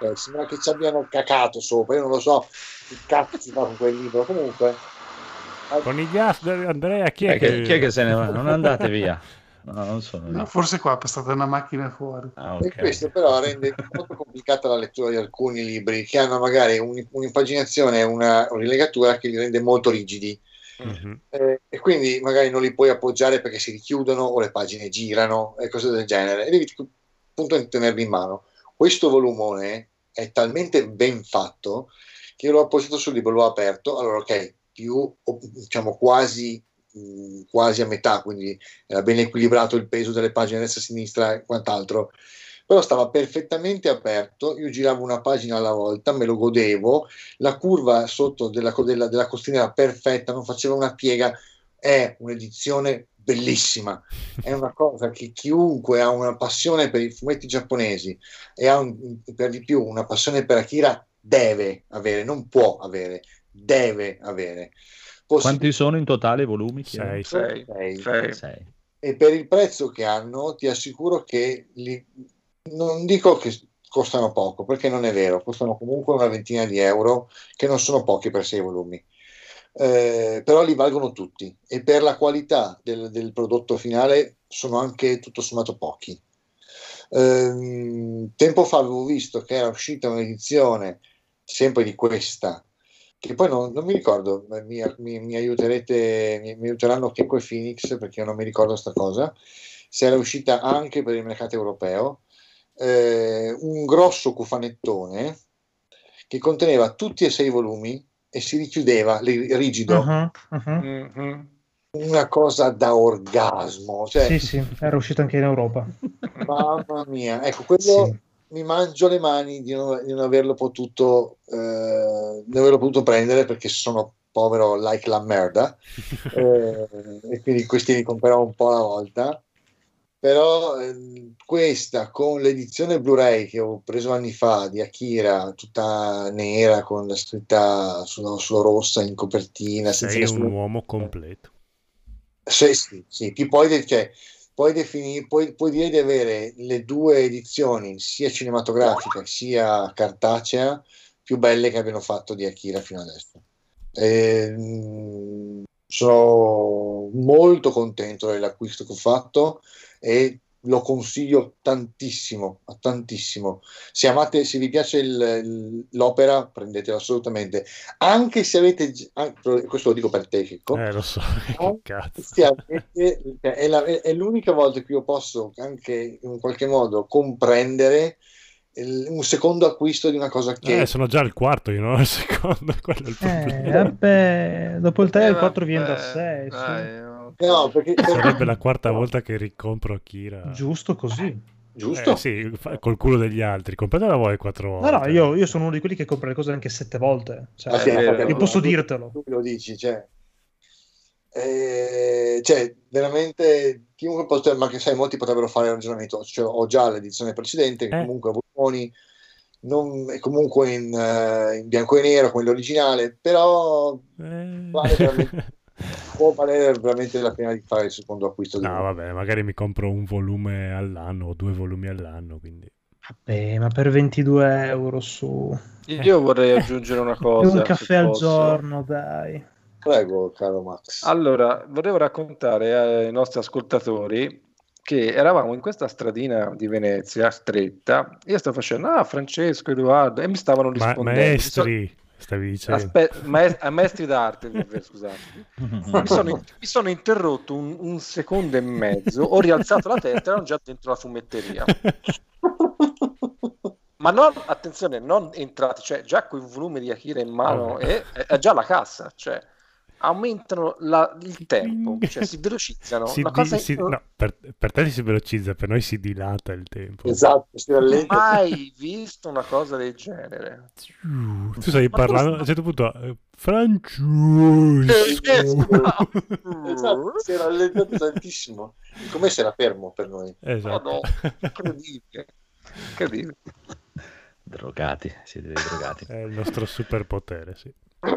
Eh, sembra che ci abbiano cacato sopra. Io non lo so che cazzo si fa con quel libro. Comunque, Con i gas, Andrea, chi è che, che... chi è che se ne va? Non andate via. No, non sono No, lì. forse qua è passata una macchina fuori. Ah, e ok. questo però rende molto complicata la lettura di alcuni libri che hanno magari un- un'impaginazione e una rilegatura che li rende molto rigidi. Mhm. Eh, e quindi magari non li puoi appoggiare perché si richiudono o le pagine girano e cose del genere e devi appunto tenerli in mano. Questo volumone è talmente ben fatto che io l'ho appoggiato sul libro, l'ho aperto, allora ok, più diciamo quasi, quasi a metà, quindi era ben equilibrato il peso delle pagine destra sinistra e quant'altro, però stava perfettamente aperto, io giravo una pagina alla volta, me lo godevo, la curva sotto della, della, della costiera era perfetta, non faceva una piega, è un'edizione bellissima, è una cosa che chiunque ha una passione per i fumetti giapponesi e ha un, per di più una passione per Akira deve avere, non può avere, deve avere. Possi- Quanti sono in totale i volumi? Sei. Sei. Sei. Sei. e per il prezzo che hanno ti assicuro che li, non dico che costano poco perché non è vero costano comunque una ventina di euro che non sono pochi per sei volumi Eh, però li valgono tutti e per la qualità del, del prodotto finale sono anche tutto sommato pochi Ehm, tempo fa avevo visto che era uscita un'edizione sempre di questa che poi non, non mi ricordo, mi, mi- mi aiuterete, mi, mi aiuteranno Checco e Phoenix perché io non mi ricordo sta cosa, se era uscita anche per il mercato europeo, eh, un grosso cofanettone che conteneva tutti e sei volumi e si richiudeva li- rigido, Mhm, mhm. Mhm. una cosa da orgasmo, cioè, Sì, sì, era uscito anche in Europa. mamma mia, ecco, quello Sì. Mi mangio le mani di non, di non averlo potuto eh, non averlo potuto prendere perché sono povero like la merda eh, e quindi questi li comprerò un po' alla volta però ehm, questa con l'edizione Blu-ray che ho preso anni fa di Akira tutta nera con la scritta sulla, sulla rossa in copertina Sei un uomo completo. sì, sì, sì. Puoi, de- cioè, puoi, defini- puoi, puoi dire di avere le due edizioni, sia cinematografica sia cartacea, più belle che abbiano fatto di Akira fino adesso. Ehm, sono molto contento dell'acquisto che ho fatto e lo consiglio tantissimo, tantissimo. Se amate, se vi piace il- l'opera, prendetelo assolutamente. Anche se avete, anche- questo lo dico per te, Chicco. Eh, lo so, avete- è, la- è l'unica volta che io posso anche in qualche modo comprendere il- un secondo acquisto di una cosa che Eh, sono già al quarto, io non al secondo, quello è il Eh, problema. vabbè, dopo il 3 e il Eh, 4 viene da vabbè, 6. No, perché, Sarebbe la quarta volta che ricompro Akira. Giusto così. giusto? Eh, sì, col culo degli altri. Compratela voi quattro No, volte. no, io, io sono uno di quelli che compra le cose anche 7 volte. Cioè, Ah, sì, io no, posso tu- dirtelo. Tu lo dici, cioè, eh, cioè, veramente chiunque possa, ma che sai, molti potrebbero fare il ragionamento. Cioè, ho già l'edizione precedente, che Eh. comunque ha volumi, non, è comunque in, eh, in bianco e nero come l'originale, però Eh. vale veramente- può valere veramente la pena di fare il secondo acquisto. No, vabbè, magari mi compro un volume all'anno o due volumi all'anno, quindi... Vabbè, ma per 22 euro su. Io vorrei aggiungere una cosa. un caffè al posso. giorno, dai. Prego, caro Max. Allora, volevo raccontare ai nostri ascoltatori che eravamo in questa stradina di Venezia stretta. Io stavo facendo, ah, Francesco, Edoardo, e mi stavano Ma- rispondendo. maestri, stavi dicendo. Aspe- maes- a maestri d'arte, scusate. Mi sono, mi sono interrotto un, un secondo e mezzo, ho rialzato la testa e erano già dentro la fumetteria. Ma non, attenzione, non entrati, cioè già quel volume di Akira in mano è, è- è già la cassa, cioè aumentano la- il tempo, cioè si velocizzano. Si Una di- cosa si- no, per, per te si velocizza, per noi si dilata il tempo. Esatto, si non ho rallenta. mai visto una cosa del genere. Tu stai Ma parlando a un certo punto, eh, Francesco. Esatto, si è rallentato tantissimo. Come se era fermo per noi. Esatto. Oh, no. Incredibile. Incredibile. Drogati, siete dei drogati. È il nostro superpotere, sì.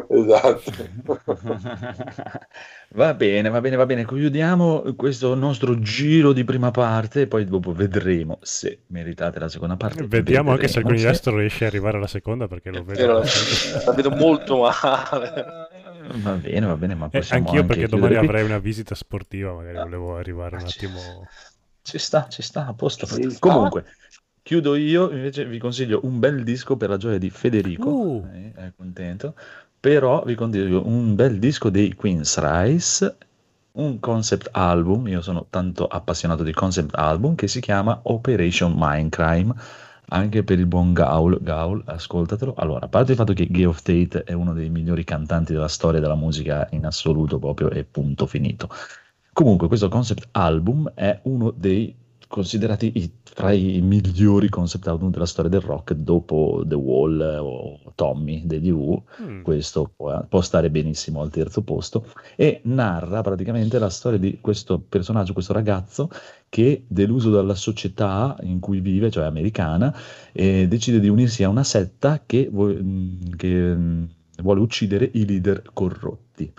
Esatto. Va bene, va bene, va bene. Chiudiamo questo nostro giro di prima parte e poi dopo vedremo se meritate la seconda parte. Vediamo anche se Vedremo noi riesce ad arrivare alla seconda perché lo vedo. La, vedo molto male. Va bene, va bene, ma Eh, anch'io anche perché domani qui. avrei una visita sportiva, magari volevo arrivare un Ah, attimo. Ci sta, ci sta, a posto. Ci sta. Comunque, chiudo io, invece vi consiglio un bel disco per la gioia di Federico, Uh. eh, è contento, però vi consiglio un bel disco dei Queen's Rice, un concept album, io sono tanto appassionato di concept album, che si chiama Operation Mindcrime, anche per il buon Gaul, Gaul, ascoltatelo. Allora, a parte il fatto che Geoff Tate è uno dei migliori cantanti della storia della musica in assoluto proprio, e punto finito. Comunque, questo concept album è uno dei considerati i- tra i migliori concept album della storia del rock dopo The Wall o Tommy degli Who. Mm. Questo può, può stare benissimo al terzo posto e narra praticamente la storia di questo personaggio, questo ragazzo che deluso dalla società in cui vive, cioè americana, eh, decide di unirsi a una setta che, vu- mh, che, mh, vuole uccidere i leader corrotti.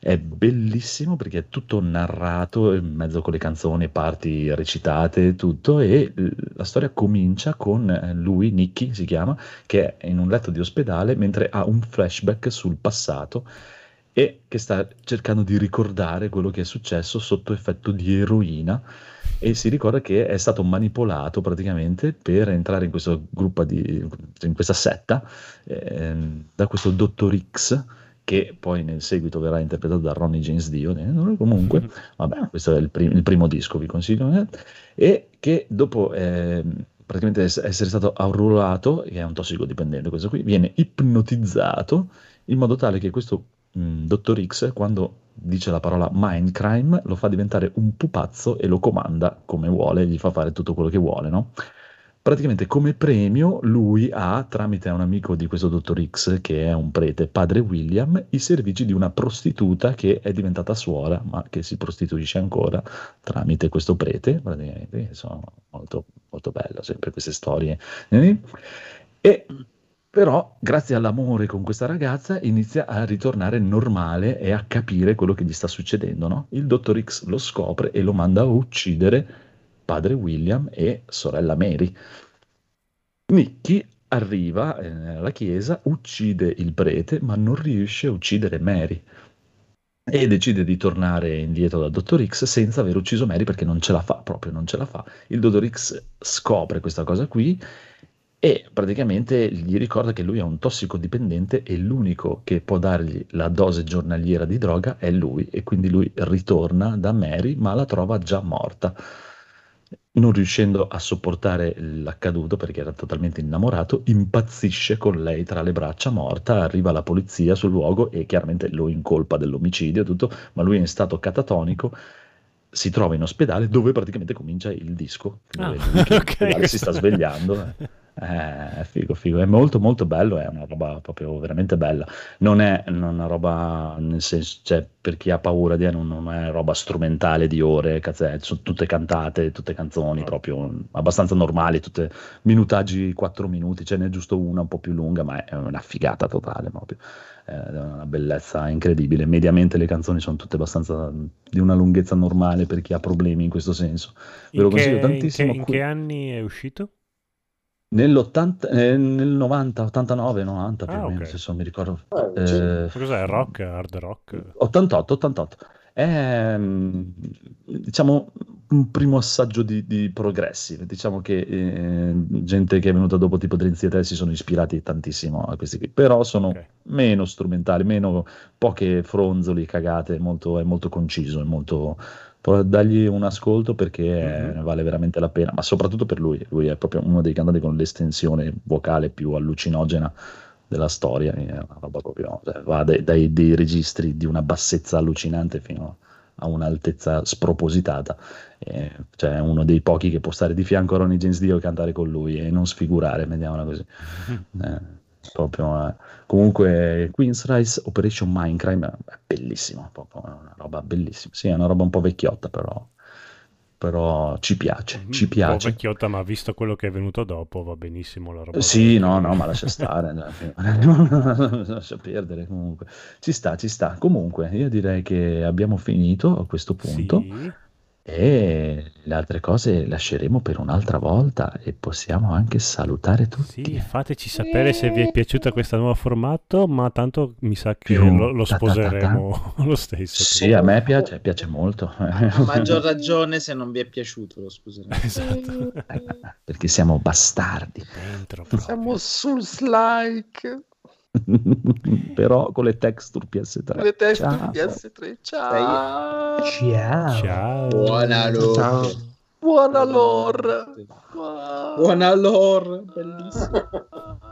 È bellissimo perché è tutto narrato in mezzo con le canzoni, parti recitate, tutto, e eh, la storia comincia con eh, lui, Nicky si chiama, che è in un letto di ospedale mentre ha un flashback sul passato e che sta cercando di ricordare quello che è successo sotto effetto di eroina e si ricorda che è stato manipolato praticamente per entrare in di, in questa setta ehm, da questo dottor X che poi nel seguito verrà interpretato da Ronnie James Dio eh, comunque. Vabbè questo è il, prim- il primo disco vi consiglio eh, e che dopo ehm, praticamente ess- essere stato arruolato che è un tossicodipendente questo qui viene ipnotizzato in modo tale che questo mh, dottor X quando dice la parola Mindcrime lo fa diventare un pupazzo e lo comanda come vuole, gli fa fare tutto quello che vuole, no? Praticamente come premio lui ha, tramite un amico di questo dottor X, che è un prete, padre William, i servizi di una prostituta che è diventata suora, ma che si prostituisce ancora tramite questo prete. Praticamente sono molto, molto belle sempre queste storie. E però, grazie all'amore con questa ragazza, inizia a ritornare normale e a capire quello che gli sta succedendo. No? Il dottor X lo scopre e lo manda a uccidere padre William e sorella Mary. Nicky arriva eh, alla chiesa, uccide il prete, ma non riesce a uccidere Mary. E decide di tornare indietro dal dottor X senza aver ucciso Mary perché non ce la fa, proprio non ce la fa. Il dottor X scopre questa cosa qui e praticamente gli ricorda che lui è un tossicodipendente e l'unico che può dargli la dose giornaliera di droga è lui e quindi lui ritorna da Mary ma la trova già morta. Non riuscendo a sopportare l'accaduto perché era totalmente innamorato, impazzisce con lei tra le braccia morta, arriva la polizia sul luogo e chiaramente lo incolpa dell'omicidio e tutto, ma lui è in stato catatonico si trova in ospedale dove praticamente comincia il disco Ah, dove lui che in ok, ospedale si sta svegliando. Eh, è figo figo è molto molto bello è una roba proprio veramente bella non è una roba nel senso cioè per chi ha paura di non, non è roba strumentale di ore cazzè, sono tutte cantate tutte canzoni proprio abbastanza normali tutte minutaggi 4 minuti ce n'è giusto una un po' più lunga ma è una figata totale proprio è una bellezza incredibile. Mediamente le canzoni sono tutte abbastanza di una lunghezza normale per chi ha problemi in questo senso. Ve lo In che, consiglio in che- tantissimo. in che anni è uscito? Nell'80, eh, nel 90, 89, 90 più Ah, o meno, ok. se non mi ricordo. Eh, Eh, Cos'è? Rock? Hard rock? 88, 88. È mm, diciamo un primo assaggio di, di progressive. Diciamo che eh, gente che è venuta dopo, tipo Drenzi e te, si sono ispirati tantissimo a questi qui, però sono Ok. meno strumentali, meno poche fronzoli, cagate, molto, è molto conciso, è molto... però Dagli un ascolto perché eh, Mhm. vale veramente la pena, ma soprattutto per lui. Lui è proprio uno dei cantanti con l'estensione vocale più allucinogena della storia, è una roba proprio, cioè, va dai, dai- dei registri di una bassezza allucinante fino a un'altezza spropositata. Eh, cioè è uno dei pochi che può stare di fianco a Ronnie James Dio e cantare con lui e non sfigurare, mettiamola così. Eh, proprio, eh. Comunque Queen's Rise Operation Mindcrime è bellissimo, proprio, è una roba bellissima. Sì, è una roba un po' vecchiotta, però, però ci piace, ci Un po' piace. vecchiotta, ma visto quello che è venuto dopo va benissimo la roba. Sì, vecchia. no, no, ma lascia stare, lascia perdere comunque. Ci sta, ci sta. Comunque, io direi che abbiamo finito a questo punto Sì. E le altre cose lasceremo per un'altra volta e possiamo anche salutare tutti. Sì, fateci sapere se vi è piaciuta questa nuova formato, ma tanto mi sa che Più lo, lo ta ta ta ta. sposeremo lo stesso. Sì, a me piace, piace molto. A maggior ragione se non vi è piaciuto, lo scusate. Esatto. Perché siamo bastardi. Dentro proprio. Siamo sul like. Però con le texture PS3. Le teste Ciao. PS3. Ciao. Ciao. Ciao. Buona lore. Ciao. Buona lore. Buona lore, bellissimo.